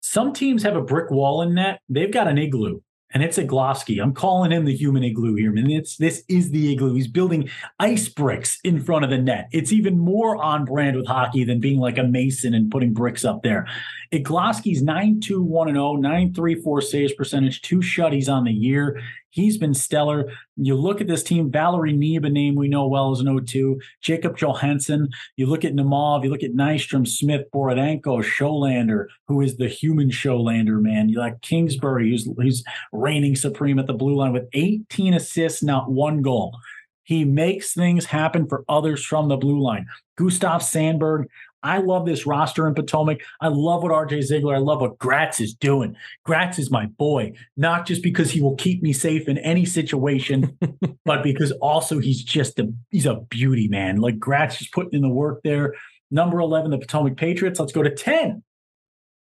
Some teams have a brick wall in net. They've got an igloo and it's Iglosky. I'm calling him the human igloo here. I mean, it's this is the igloo. He's building ice bricks in front of the net. It's even more on brand with hockey than being like a mason and putting bricks up there. Iglosky's 9-2-1 0, 9-3-4 saves percentage, two shutties on the year. He's been stellar. You look at this team, Valerie Neeb, a name we know well as an O2, Jacob Johansson. You look at Nemov, you look at Nystrom, Smith, Borodenko, Showlander, who is the human Showlander, man. You like Kingsbury, who's, who's reigning supreme at the blue line with 18 assists, not one goal. He makes things happen for others from the blue line. Gustav Sandberg, I love this roster in Potomac. I love what RJ Ziegler, I love what Gratz is doing. Gratz is my boy, not just because he will keep me safe in any situation, but because also he's just a he's a beauty, man. Like Gratz is putting in the work there. Number 11, the Potomac Patriots. Let's go to 10.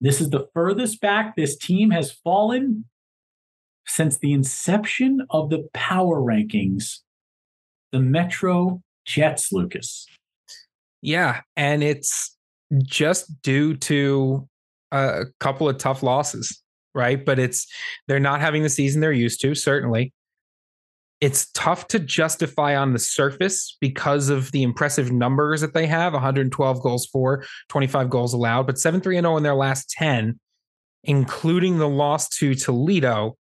This is the furthest back this team has fallen since the inception of the power rankings. The Metro Jets, Lucas. Yeah, and it's just due to a couple of tough losses, right? But it's they're not having the season they're used to, certainly. It's tough to justify on the surface because of the impressive numbers that they have 112 goals for, 25 goals allowed, but 7 3 0 in their last 10, including the loss to Toledo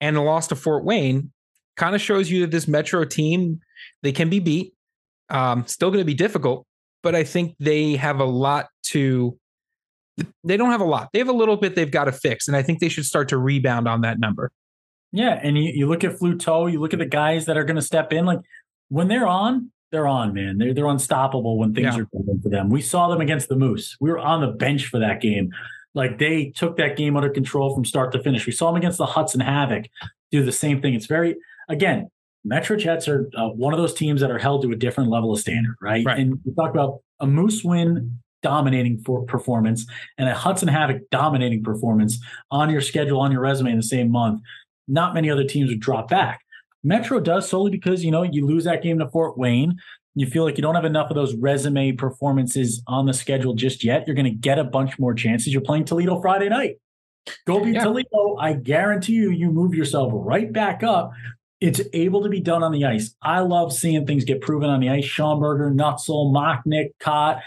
and the loss to Fort Wayne, kind of shows you that this Metro team, they can be beat. Um, still going to be difficult, but I think they have a lot to. They don't have a lot. They have a little bit they've got to fix, and I think they should start to rebound on that number. Yeah, and you, you look at Fluto, you look at the guys that are going to step in. Like when they're on, they're on, man. They're they're unstoppable when things yeah. are going for them. We saw them against the Moose. We were on the bench for that game. Like they took that game under control from start to finish. We saw them against the Hudson Havoc do the same thing. It's very again Metro Jets are uh, one of those teams that are held to a different level of standard, right? right. And we talk about a Moose win dominating for performance and a Hudson Havoc dominating performance on your schedule, on your resume in the same month. Not many other teams would drop back. Metro does solely because, you know, you lose that game to Fort Wayne. You feel like you don't have enough of those resume performances on the schedule just yet. You're going to get a bunch more chances. You're playing Toledo Friday night. Go beat yeah. Toledo. I guarantee you, you move yourself right back up it's able to be done on the ice. I love seeing things get proven on the ice. Schomberger, Nutzel, Mocknick, Cott.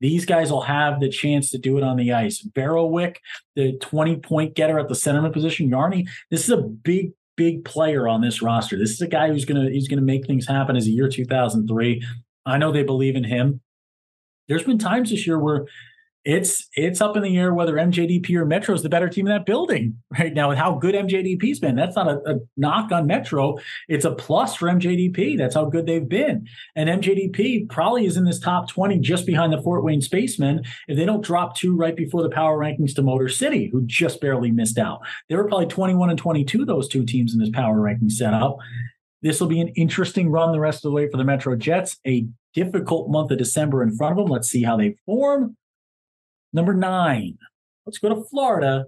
These guys will have the chance to do it on the ice. Barowick, the 20 point getter at the centerman position. Yarny, this is a big, big player on this roster. This is a guy who's gonna he's gonna make things happen as a year 2003. I know they believe in him. There's been times this year where it's it's up in the air whether MJDP or Metro is the better team in that building right now. With how good MJDP's been, that's not a, a, knock on Metro. It's a plus for MJDP. That's how good they've been. And MJDP probably is in this top twenty, just behind the Fort Wayne Spacemen. If they don't drop two right before the power rankings to Motor City, who just barely missed out, they were probably twenty one and twenty two. Those two teams in this power ranking setup. This will be an interesting run the rest of the way for the Metro Jets. A difficult month of December in front of them. Let's see how they form. Number nine, let's go to Florida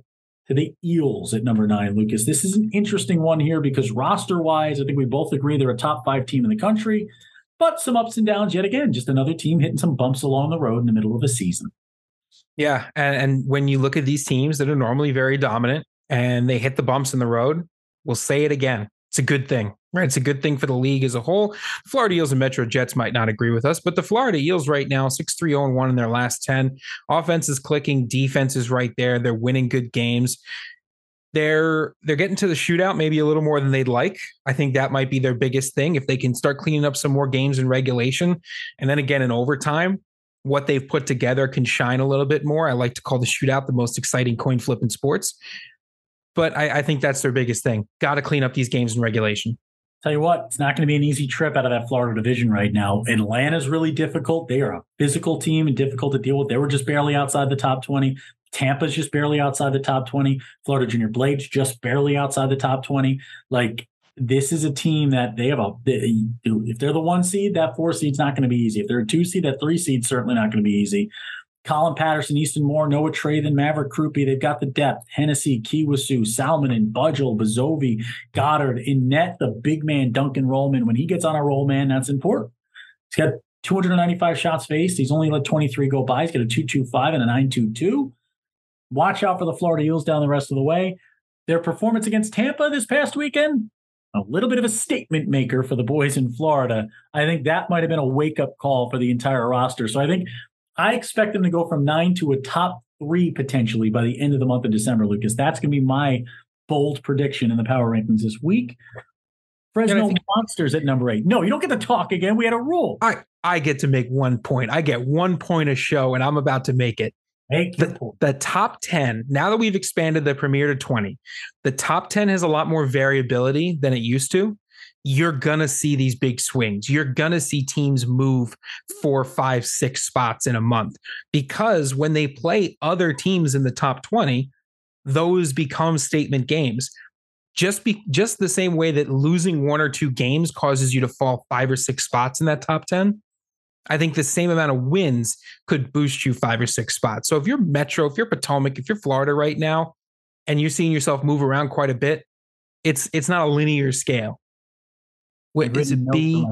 to the Eels at number nine, Lucas. This is an interesting one here because roster wise, I think we both agree they're a top five team in the country, but some ups and downs yet again. Just another team hitting some bumps along the road in the middle of a season. Yeah. And, and when you look at these teams that are normally very dominant and they hit the bumps in the road, we'll say it again. It's a good thing. Right. It's a good thing for the league as a whole. The Florida Eels and Metro Jets might not agree with us, but the Florida Eels right now, 6 3 0 1 in their last 10. Offense is clicking, defense is right there. They're winning good games. They're they're getting to the shootout maybe a little more than they'd like. I think that might be their biggest thing. If they can start cleaning up some more games in regulation and then again in overtime, what they've put together can shine a little bit more. I like to call the shootout the most exciting coin flip in sports. But I, I think that's their biggest thing. Got to clean up these games in regulation. Tell you what, it's not going to be an easy trip out of that Florida division right now. Atlanta's really difficult. They are a physical team and difficult to deal with. They were just barely outside the top 20. Tampa's just barely outside the top 20. Florida Junior Blades just barely outside the top 20. Like, this is a team that they have a, they, if they're the one seed, that four seed's not going to be easy. If they're a two seed, that three seed's certainly not going to be easy. Collin Patterson, Easton Moore, Noah Treyvin, Maverick Krupe. They've got the depth. Hennessy, Kiwisu, Salminen, Budgel, Bazovi, Goddard. In net, the big man, Duncan Rollman. When he gets on a roll, man, that's important. He's got 295 shots faced. He's only let 23 go by. He's got a 225 and a 922. Watch out for the Florida Eels down the rest of the way. Their performance against Tampa this past weekend, a little bit of a statement maker for the boys in Florida. I think that might have been a wake up call for the entire roster. So I think I expect them to go from nine to a top three potentially by the end of the month of December, Lucas. That's going to be my bold prediction in the power rankings this week. Fresno think- Monsters at number eight. No, you don't get to talk again. We had a rule. I, I get to make one point. I get one point a show, and I'm about to make it. Make the, the top 10, now that we've expanded the premiere to 20, the top 10 has a lot more variability than it used to you're gonna see these big swings. You're gonna see teams move four, five, six spots in a month because when they play other teams in the top 20, those become statement games. Just be just the same way that losing one or two games causes you to fall five or six spots in that top 10. I think the same amount of wins could boost you five or six spots. So if you're Metro, if you're Potomac, if you're Florida right now, and you're seeing yourself move around quite a bit, it's it's not a linear scale Wait, is it be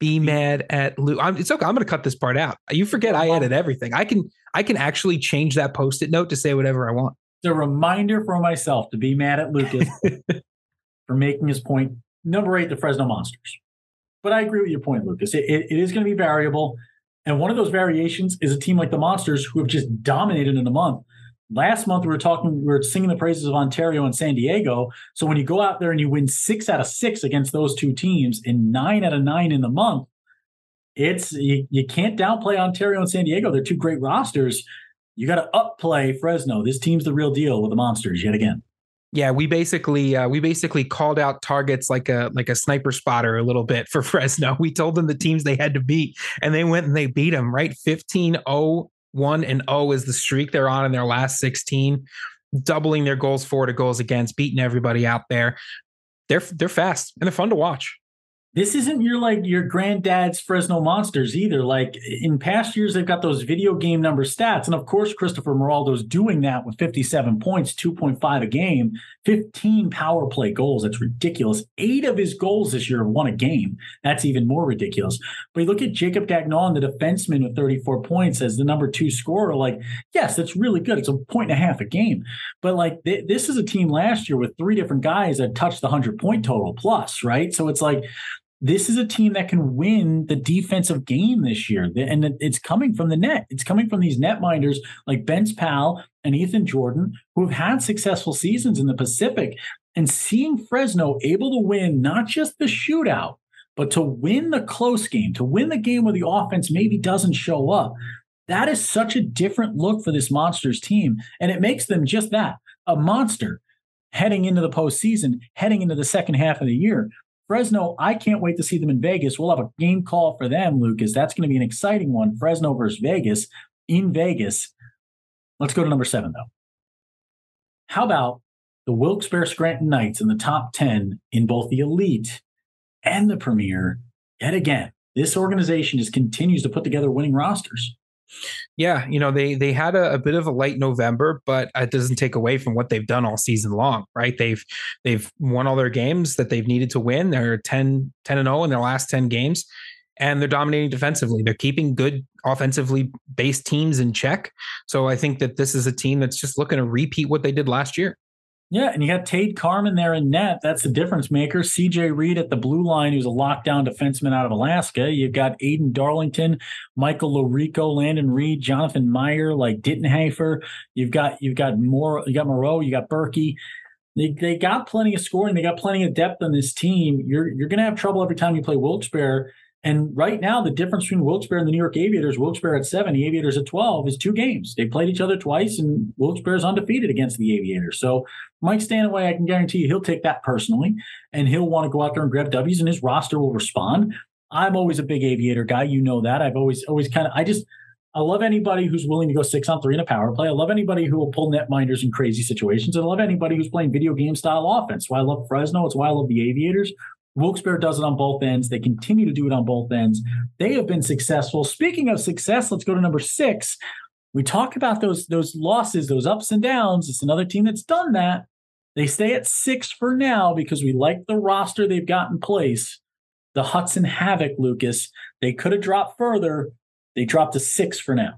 be mad at Lou? I'm, it's okay. I'm going to cut this part out. You forget I edit everything. I can I can actually change that post-it note to say whatever I want. It's a reminder for myself to be mad at Lucas for making his point. Number eight, the Fresno Monsters. But I agree with your point, Lucas. It, it, it is going to be variable, and one of those variations is a team like the Monsters who have just dominated in a month last month we were talking we were singing the praises of ontario and san diego. So when you go out there and you win six out of six against those two teams and nine out of nine in the month it's you, you can't downplay ontario and san diego. They're two great rosters. You got to upplay fresno. This team's the real deal with the monsters yet again. Yeah, we basically uh, we basically called out targets like a like a sniper spotter a little bit for Fresno. We told them the teams they had to beat, and they went and they beat them right? 15-0 one and oh is the streak they're on in their last 16, doubling their goals for to goals against, beating everybody out there. They're they're fast and they're fun to watch this isn't your like your granddad's Fresno Monsters either. Like in past years, they've got those video game number stats. And of course, Christopher Moraldo's doing that with 57 points, 2.5 a game, 15 power play goals. That's ridiculous. Eight of his goals this year have won a game. That's even more ridiculous. But you look at Jacob Gagnon, the defenseman with 34 points as the number two scorer. Like, yes, that's really good. It's a point and a half a game. But like th- this is a team last year with three different guys that touched the 100 point total plus, right? So it's like this is a team that can win the defensive game this year. And it's coming from the net. It's coming from these netminders like Ben's Pal and Ethan Jordan, who have had successful seasons in the Pacific. And seeing Fresno able to win not just the shootout, but to win the close game, to win the game where the offense maybe doesn't show up, that is such a different look for this Monsters team. And it makes them just that a monster heading into the postseason, heading into the second half of the year. Fresno, I can't wait to see them in Vegas. We'll have a game call for them, Lucas. That's going to be an exciting one. Fresno versus Vegas in Vegas. Let's go to number seven, though. How about the Wilkes-Barre Scranton Knights in the top 10 in both the elite and the premier? Yet again, this organization just continues to put together winning rosters. Yeah, you know, they they had a, a, bit of a late November, but it doesn't take away from what they've done all season long, right? They've they've won all their games that they've needed to win. They're 10 10 and 0 in their last 10 games and they're dominating defensively. They're keeping good offensively based teams in check. So I think that this is a team that's just looking to repeat what they did last year. Yeah, and you got Tate Carmen there in net. That's the difference maker. CJ Reed at the blue line, who's a lockdown defenseman out of Alaska. You've got Aiden Darlington, Michael Lorico, Landon Reed, Jonathan Meyer, like Dittenhafer. You've got you've got more. You got Moreau. You got Berkey. They, they got plenty of scoring. They got plenty of depth on this team. You're you're to have trouble every time you play Wilkes-Barre And right now, the difference between Wilkes-Barre and the New York Aviators, Wilkes-Barre at seven, the Aviators at 12, is two games. They played each other twice, and Wilkes-Barre is undefeated against the Aviators. So Mike Stanaway, I can guarantee you, he'll take that personally, and he'll want to go out there and grab W's, and his roster will respond. I'm always a big Aviator guy. You know that. I've always, always kind of, I just, I love anybody who's willing to go six on three in a power play. I love anybody who will pull net netminders in crazy situations. And I love anybody who's playing video game style offense. Why I love Fresno. It's why I love the Aviators. Wilkes-Barre does it on both ends. They continue to do it on both ends. They have been successful. Speaking of success, let's go to number six. We talk about those those losses, those ups and downs. It's another team that's done that. They stay at six for now because we like the roster they've got in place. The Hudson Havoc, Lucas. They could have dropped further. They dropped to six for now.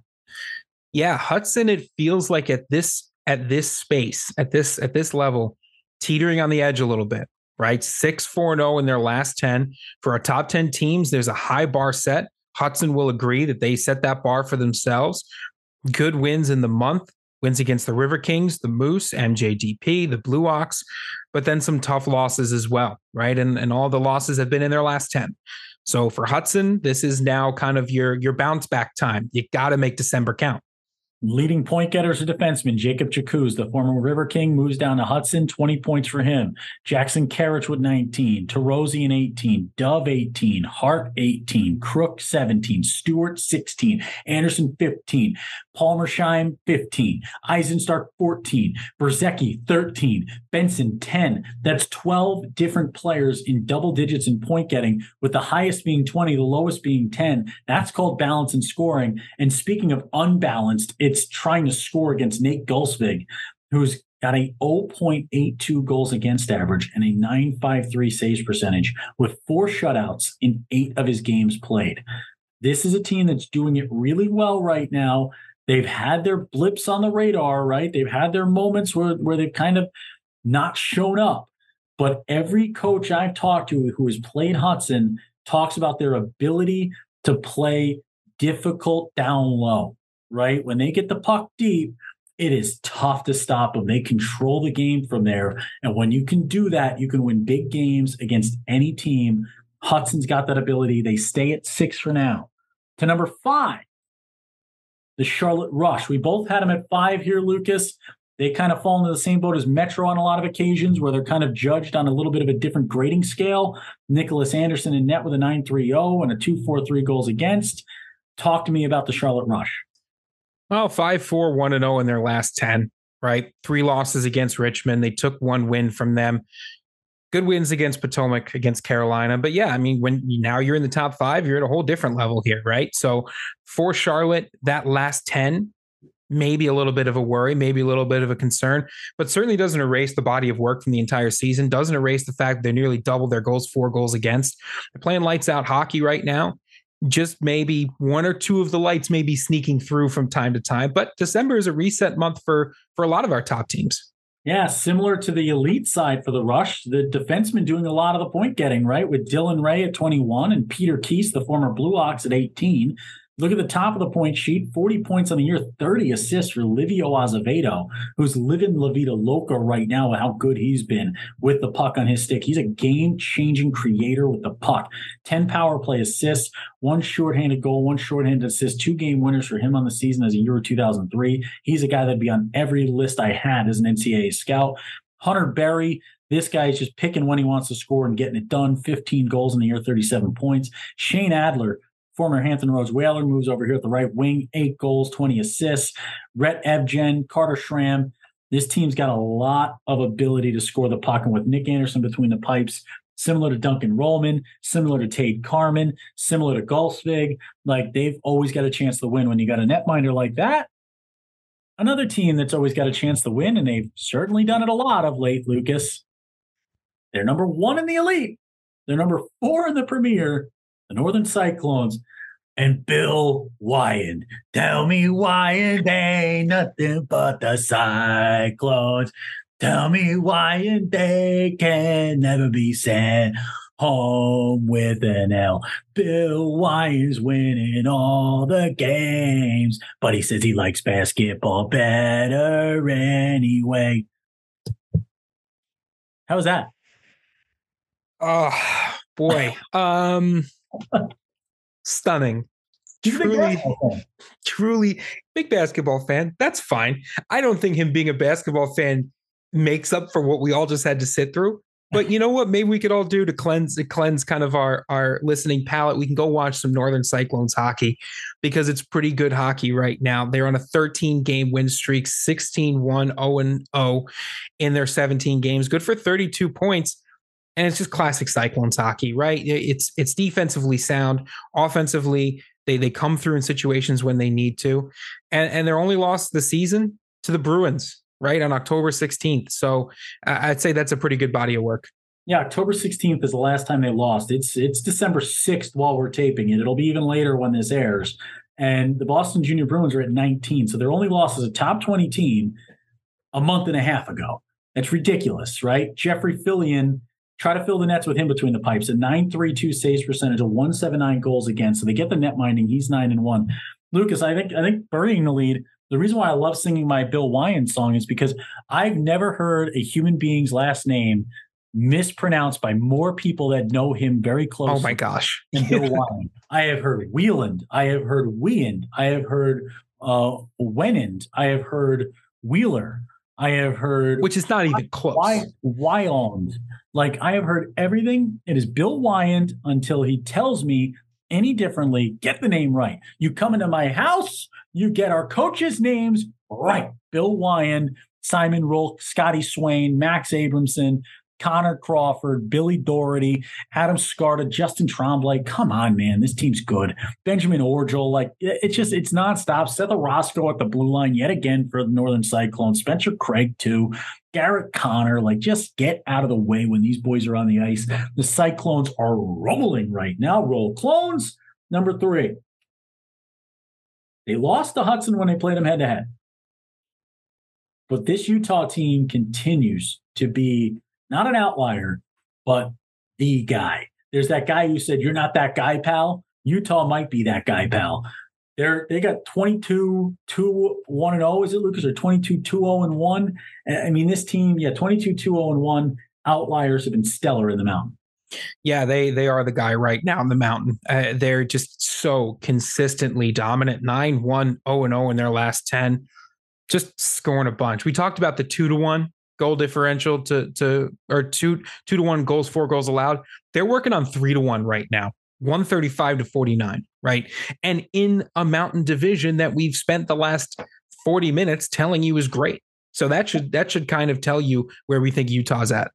Yeah, Hudson. It feels like at this at this space at this at this level, teetering on the edge a little bit right? 6 4 0 in their last 10. For our top 10 teams, there's a high bar set. Hudson will agree that they set that bar for themselves. Good wins in the month, wins against the River Kings, the Moose, MJDP, the Blue Ox, but then some tough losses as well, right? And, and all the losses have been in their last 10. So for Hudson, this is now kind of your your bounce back time. You got to make December count. Leading point getters or defenseman, Jacob Chakuz, the former River King, moves down to Hudson, 20 points for him. Jackson Karich with 19, Tarosian 18, Dove 18, Hart 18, Crook 17, Stewart 16, Anderson 15, Palmersheim 15, Eisenstark 14, Berzecki 13, Benson 10. That's 12 different players in double digits in point getting, with the highest being 20, the lowest being 10. That's called balance and scoring. And speaking of unbalanced, it's trying to score against Nate Gulsvig, who's got a 0.82 goals against average and a 953 saves percentage with four shutouts in eight of his games played. This is a team that's doing it really well right now. They've had their blips on the radar, right? They've had their moments where, where they've kind of not shown up. But every coach I've talked to who has played Hudson talks about their ability to play difficult down low right? When they get the puck deep, it is tough to stop them. They control the game from there. And when you can do that, you can win big games against any team. Hudson's got that ability. They stay at six for now. To number five, the Charlotte Rush. We both had them at five here, Lucas. They kind of fall into the same boat as Metro on a lot of occasions, where they're kind of judged on a little bit of a different grading scale. Nicholas Anderson in net with a 9.30 and a 2.43 goals against. Talk to me about the Charlotte Rush. Well, 5 4 1 0 in their last 10, right? Three losses against Richmond. They took one win from them. Good wins against Potomac, against Carolina. But yeah, I mean, when now you're in the top five, you're at a whole different level here, right? So for Charlotte, that last 10, maybe a little bit of a worry, maybe a little bit of a concern, but certainly doesn't erase the body of work from the entire season, doesn't erase the fact that they're nearly double their goals, four goals against. They're playing lights out hockey right now just maybe one or two of the lights may be sneaking through from time to time. But December is a reset month for for a lot of our top teams. Yeah, similar to the elite side for the Rush, the defenseman doing a lot of the point getting, right? With Dylan Ray at 21 and Peter Keese, the former Blue Ox, at 18. Look at the top of the point sheet 40 points on the year, 30 assists for Livio Azevedo, who's living La Vida Loca right now with how good he's been with the puck on his stick. He's a game changing creator with the puck. 10 power play assists, one shorthanded goal, one shorthanded assist, two game winners for him on the season as a Euro 2003. He's a guy that'd be on every list I had as an NCAA scout. Hunter Berry, this guy is just picking when he wants to score and getting it done. 15 goals in the year, 37 points. Shane Adler, former Hampton Roads Whaler, moves over here at the right wing, eight goals, 20 assists. Rhett Evgen, Carter Schramm. This team's got a lot of ability to score the puck. And with Nick Anderson between the pipes, similar to Duncan Rollman, similar to Tate Carmen, similar to Gulsvig, like they've always got a chance to win when you got a netminder like that. Another team that's always got a chance to win, and they've certainly done it a lot of late, Lucas. They're number one in the elite. They're number four in the premier the Northern Cyclones, and Bill Wyan. Tell me why it ain't nothing but the Cyclones. Tell me why and they can never be sent home with an L. Bill Wyan's winning all the games, but he says he likes basketball better anyway. How was that? Oh boy. Um stunning. Truly, truly big basketball fan. That's fine. I don't think him being a basketball fan makes up for what we all just had to sit through. But you know what? Maybe we could all do to cleanse cleanse kind of our our listening palate. We can go watch some Northern Cyclones hockey because it's pretty good hockey right now. They're on a 13 game win streak, 16 1 0 0 in their 17 games. Good for 32 points. And it's just classic Cyclones hockey, right? It's it's defensively sound, offensively they they come through in situations when they need to, and and they're only lost the season to the Bruins right on October 16th. So I'd say that's a pretty good body of work. Yeah, October 16th is the last time they lost. It's it's December 6th while we're taping it. It'll be even later when this airs. And the Boston Junior Bruins are at 19. So their only loss is a top 20 team a month and a half ago. That's ridiculous, right? Jeffrey Fillion, try to fill the nets with him between the pipes. A 932 saves percentage, a 179 goals against. So they get the net minding. He's nine and one. Lucas, I think I think burying the lead the reason why I love singing my Bill Wyand song is because I've never heard a human being's last name mispronounced by more people that know him very closely. Oh my gosh. than Bill Wyand. I have heard Wieland. I have heard Weand. I have heard uh Wenand. I have heard Wheeler. I have heard Which is not even close. Why Wyond. Like I have heard everything. It is Bill Wyand until he tells me any differently, get the name right. You come into my house, you get our coaches' names right. Bill Wyand, Simon Rolk, Scotty Swain, Max Abramson, Connor Crawford, Billy Doherty, Adam Scarta, Justin Tremblay. Come on, man. This team's good. Benjamin Orgel. Like, it's just, it's nonstop. Seth Roscoe at the blue line yet again for the Northern Cyclones. Spencer Craig, too. Garrett Connor. Like, just get out of the way when these boys are on the ice. The Cyclones are rolling right now. Roll clones. Number three. They lost to Hudson when they played them head to head. But this Utah team continues to be not an outlier, but the guy. There's that guy who said, You're not that guy, pal. Utah might be that guy, pal. They're they got 22 2 1 and 0 is it Lucas or 22 2 0 and 1 I mean this team yeah 22 2 0 and 1 outliers have been stellar in the mountain. Yeah they they are the guy right now in the mountain. Uh, they're just so consistently dominant. 9 1 0 and 0 in their last 10 just scoring a bunch. We talked about the 2 to 1 goal differential to to or two two to one goals, four goals allowed. They're working on three to one right now, 135 to 49, right? And in a mountain division that we've spent the last 40 minutes telling you is great. So that should that should kind of tell you where we think Utah's at.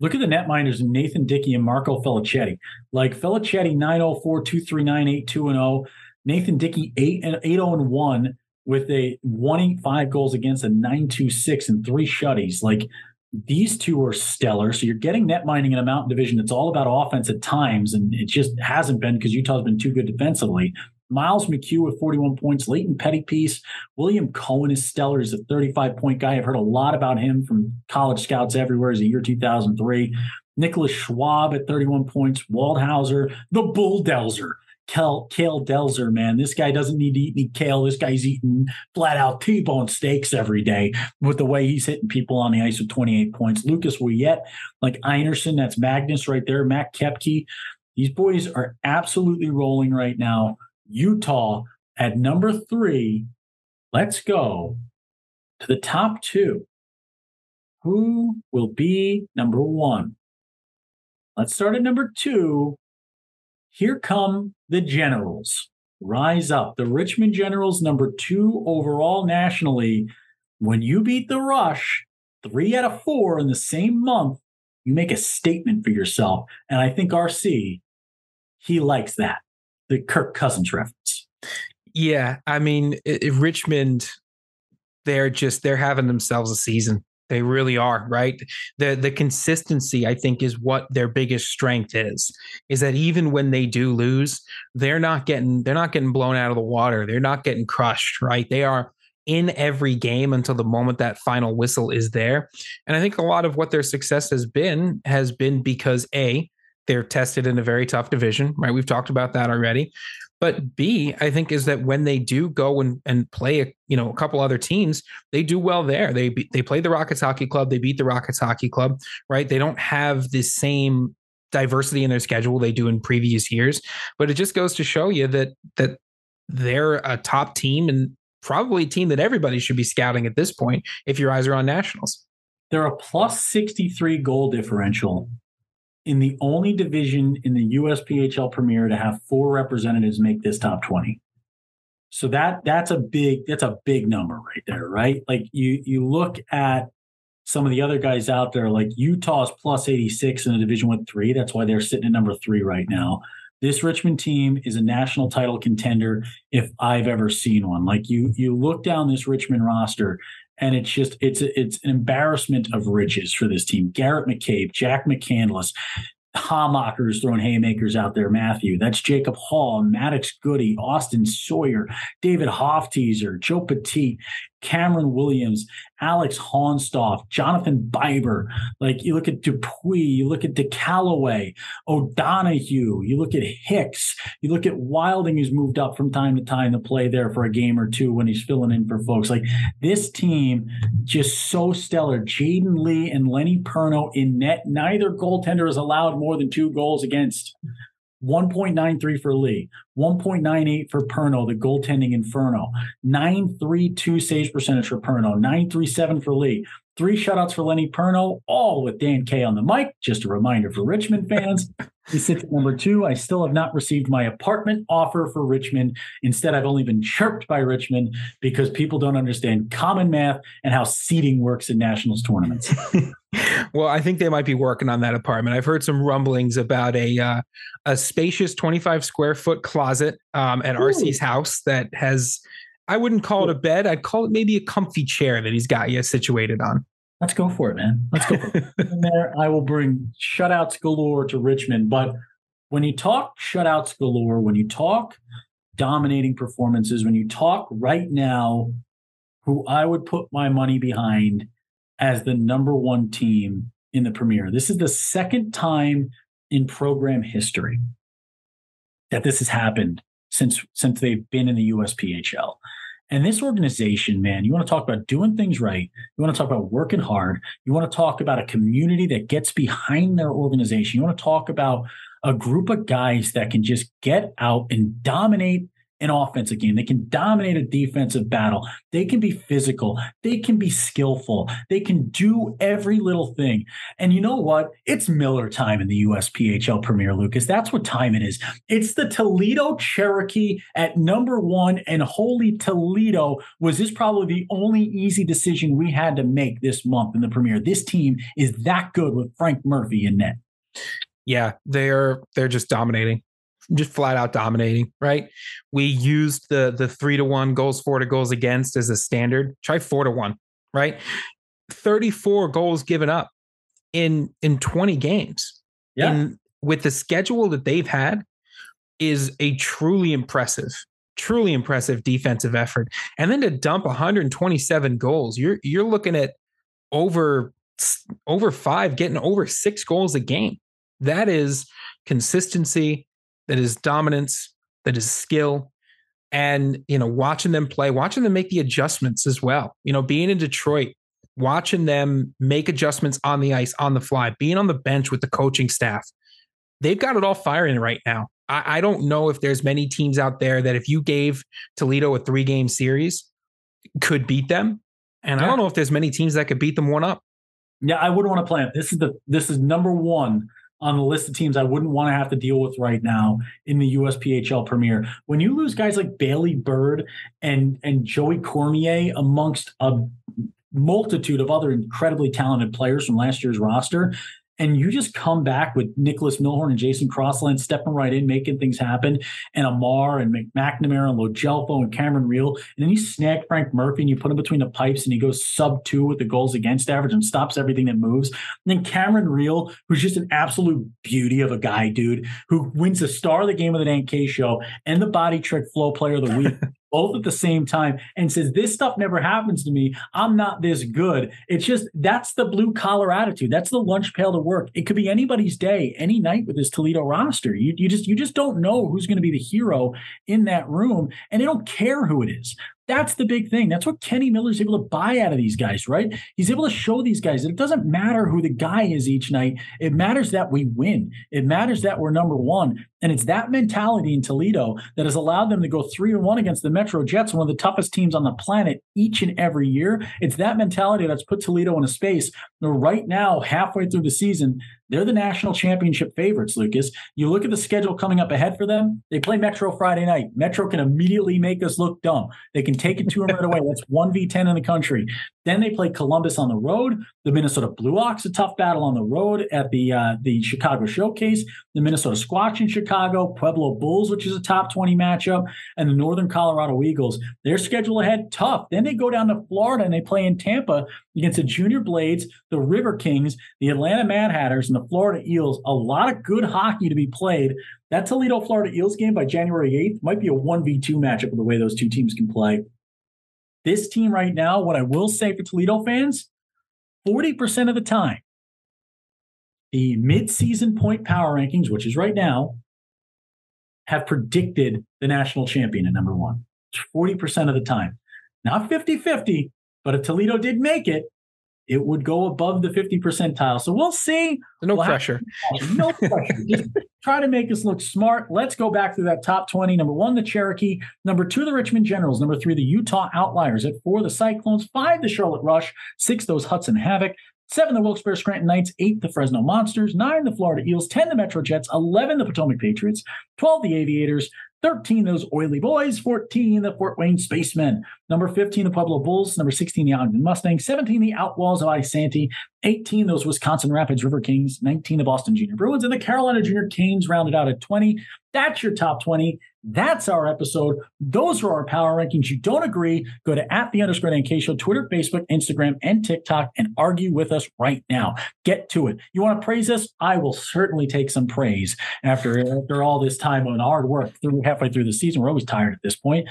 Look at the net netminders Nathan Dickey and Marco Felicetti. Like Felicetti 904 239 82 and 0. Nathan Dickey 8 and 8 0 1 with a 185 goals against a 926 and three shutties. Like these two are stellar. So you're getting net mining in a mountain division. It's all about offense at times, and it just hasn't been because Utah's been too good defensively. Miles McHugh with 41 points, Leighton Pettypiece, William Cohen is stellar. He's a 35 point guy. I've heard a lot about him from college scouts everywhere. He's a year 2003. Nicholas Schwab at 31 points, Waldhauser, the Bull Delzer Kel, Cale Delzer, man. This guy doesn't need to eat any kale. This guy's eating flat out T-bone steaks every day with the way he's hitting people on the ice with 28 points. Lucas Ouellette, like Einerson, that's Magnus right there, Matt Kepke. These boys are absolutely rolling right now. Utah at number three. Let's go to the top two. Who will be number one? Let's start at number two here come the Generals. Rise up. The Richmond Generals, number two overall nationally. When you beat the Rush, three out of four in the same month, you make a statement for yourself. And I think RC, he likes that. The Kirk Cousins reference. Yeah. I mean, Richmond, they're just, they're having themselves a season. They really are, right? The the consistency, I think, is what their biggest strength is. Is that even when they do lose, they're not getting they're not getting blown out of the water. They're not getting crushed, right? They are in every game until the moment that final whistle is there. And I think a lot of what their success has been has been because A, they're tested in a very tough division, right? We've talked about that already. But B, I think is that when they do go and, and play, a, you know, a couple other teams, they do well there. They they play the Rockets Hockey Club, they beat the Rockets Hockey Club, right? They don't have the same diversity in their schedule they do in previous years. But it just goes to show you that that they're a top team and probably a team that everybody should be scouting at this point if your eyes are on nationals. They're a plus 63 goal differential in the only division in the USPHL Premier to have four representatives make this top 20. So that that's a big that's a big number right there, right? Like you you look at some of the other guys out there, like Utah's plus 86 in a division with three. That's why they're sitting at number three right now. This Richmond team is a national title contender if I've ever seen one. Like you you look down this Richmond roster and it's just it's it's an embarrassment of riches for this team. Garrett McCabe, Jack McCandless, Hamacher's throwing haymakers out there, Matthew. That's Jacob Hall, Maddox Goody, Austin Sawyer, David Hofteaser, Joe Petit, Cameron Williams, Alex Honstoff, Jonathan Biber. Like you look at Dupuis, you look at DeCallaway, O'Donohue, you look at Hicks, you look at Wilding, who's moved up from time to time to play there for a game or two when he's filling in for folks. Like this team, just so stellar. Jaden Lee and Lenny Perno in net. Neither goaltender has allowed more than two goals against. 1.93 for Lee, 1.98 for Perno, the goaltending inferno, 932 save percentage for Perno, 937 for Lee, three shutouts for Lenny Perno, all with Dan K on the mic. Just a reminder for Richmond fans. He sits at number two. I still have not received my apartment offer for Richmond. Instead, I've only been chirped by Richmond because people don't understand common math and how seating works in nationals tournaments. well, I think they might be working on that apartment. I've heard some rumblings about a uh, a spacious 25 square foot closet um, at Ooh. RC's house that has I wouldn't call it a bed. I'd call it maybe a comfy chair that he's got you situated on. Let's go for it, man. Let's go. there, I will bring shutouts galore to Richmond. But when you talk shutouts galore, when you talk dominating performances, when you talk right now, who I would put my money behind as the number one team in the Premier. This is the second time in program history that this has happened since since they've been in the USPHL. And this organization, man, you want to talk about doing things right. You want to talk about working hard. You want to talk about a community that gets behind their organization. You want to talk about a group of guys that can just get out and dominate an offensive game. They can dominate a defensive battle. They can be physical. They can be skillful. They can do every little thing. And you know what? It's Miller time in the USPHL Premier, Lucas. That's what time it is. It's the Toledo Cherokee at number one. And holy Toledo, was this probably the only easy decision we had to make this month in the Premier? This team is that good with Frank Murphy in net. Yeah, they're they're just dominating just flat out dominating, right? We used the the three to one goals for to goals against as a standard. Try four to one, right? 34 goals given up in in 20 games. Yeah. In, with the schedule that they've had is a truly impressive, truly impressive defensive effort. And then to dump 127 goals, you're you're looking at over over five, getting over six goals a game. That is consistency that is dominance, that is skill. And, you know, watching them play, watching them make the adjustments as well. You know, being in Detroit, watching them make adjustments on the ice, on the fly, being on the bench with the coaching staff, they've got it all firing right now. I, I don't know if there's many teams out there that if you gave Toledo a three game series could beat them. And yeah. I don't know if there's many teams that could beat them one up. Yeah, I wouldn't want to play them. This is the this is number one on the list of teams I wouldn't want to have to deal with right now in the USPHL Premier. When you lose guys like Bailey Bird and and Joey Cormier amongst a multitude of other incredibly talented players from last year's roster, and you just come back with Nicholas Milhorn and Jason Crossland stepping right in, making things happen, and Amar and McNamara and Logelfo and Cameron Real, and then you snag Frank Murphy and you put him between the pipes and he goes sub two with the goals against average and stops everything that moves. And then Cameron Real, who's just an absolute beauty of a guy, dude, who wins the star of the game of the NK show and the body trick flow player of the week. both at the same time and says, This stuff never happens to me. I'm not this good. It's just that's the blue collar attitude. That's the lunch pail to work. It could be anybody's day, any night with this Toledo roster. You, you just you just don't know who's going to be the hero in that room. And they don't care who it is. That's the big thing. That's what Kenny Miller's able to buy out of these guys, right? He's able to show these guys that it doesn't matter who the guy is each night. It matters that we win. It matters that we're number one. And it's that mentality in Toledo that has allowed them to go three and one against the Metro Jets, one of the toughest teams on the planet each and every year. It's that mentality that's put Toledo in a space where right now, halfway through the season, they're the national championship favorites, Lucas. You look at the schedule coming up ahead for them. They play Metro Friday night. Metro can immediately make us look dumb. They can take it to them right away. That's 1v10 in the country. Then they play Columbus on the road. The Minnesota Blue Ox, a tough battle on the road at the uh, the Chicago Showcase. The Minnesota Squatch in Chicago, Pueblo Bulls, which is a top 20 matchup, and the Northern Colorado Eagles. Their schedule ahead, tough. Then they go down to Florida and they play in Tampa against the Junior Blades, the River Kings, the Atlanta Mad Hatters, and the Florida Eels. A lot of good hockey to be played. That Toledo Florida Eels game by January 8th might be a 1v2 matchup of the way those two teams can play. This team right now, what I will say for Toledo fans, 40% of the time, the midseason point power rankings, which is right now, have predicted the national champion at number one. 40% of the time. Not 50 50, but if Toledo did make it, it would go above the 50 percentile. So we'll see. No we'll pressure. no pressure. Just try to make us look smart. Let's go back through that top 20. Number one, the Cherokee. Number two, the Richmond Generals. Number three, the Utah Outliers. At four, the Cyclones. Five, the Charlotte Rush. Six, those Hudson Havoc. Seven, the Wilkes-Barre Scranton Knights. Eight, the Fresno Monsters. Nine, the Florida Eels. Ten, the Metro Jets. Eleven, the Potomac Patriots. Twelve, the Aviators. 13, those oily boys. 14, the Fort Wayne Spacemen. Number 15, the Pueblo Bulls. Number 16, the Ogden Mustangs. 17, the Outlaws of Isanti. 18, those Wisconsin Rapids River Kings. 19, the Boston Junior Bruins. And the Carolina Junior Canes rounded out at 20. That's your top 20. That's our episode. Those are our power rankings. You don't agree? Go to at the underscore NK show, Twitter, Facebook, Instagram, and TikTok and argue with us right now. Get to it. You want to praise us? I will certainly take some praise after, after all this time on hard work through halfway through the season. We're always tired at this point.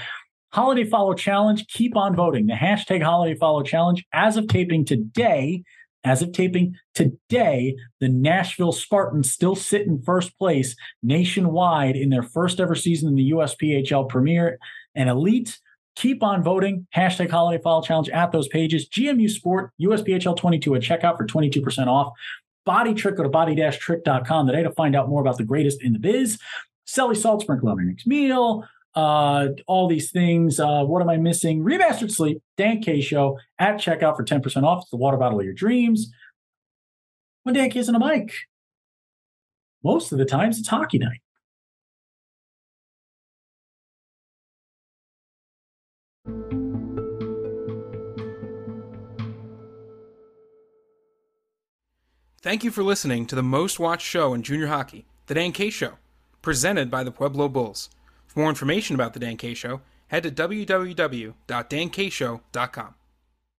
Holiday Follow Challenge. Keep on voting. The hashtag Holiday Follow Challenge, as of taping today, as of taping today, the Nashville Spartans still sit in first place nationwide in their first ever season in the USPHL Premier and Elite. Keep on voting. Hashtag Holiday Follow Challenge at those pages. GMU Sport, USPHL 22 at checkout for 22% off. Body Trick, go to body-trick.com today to find out more about the greatest in the biz. Selly Salt Sprinkle on your next meal uh, all these things. Uh, what am I missing? Remastered Sleep, Dan K Show at checkout for 10% off. It's the water bottle of your dreams. One Dan K's on a mic. Most of the times it's hockey night. Thank you for listening to the most watched show in junior hockey, The Dan K Show, presented by the Pueblo Bulls. For more information about The Dan K Show, head to www.dankshow.com.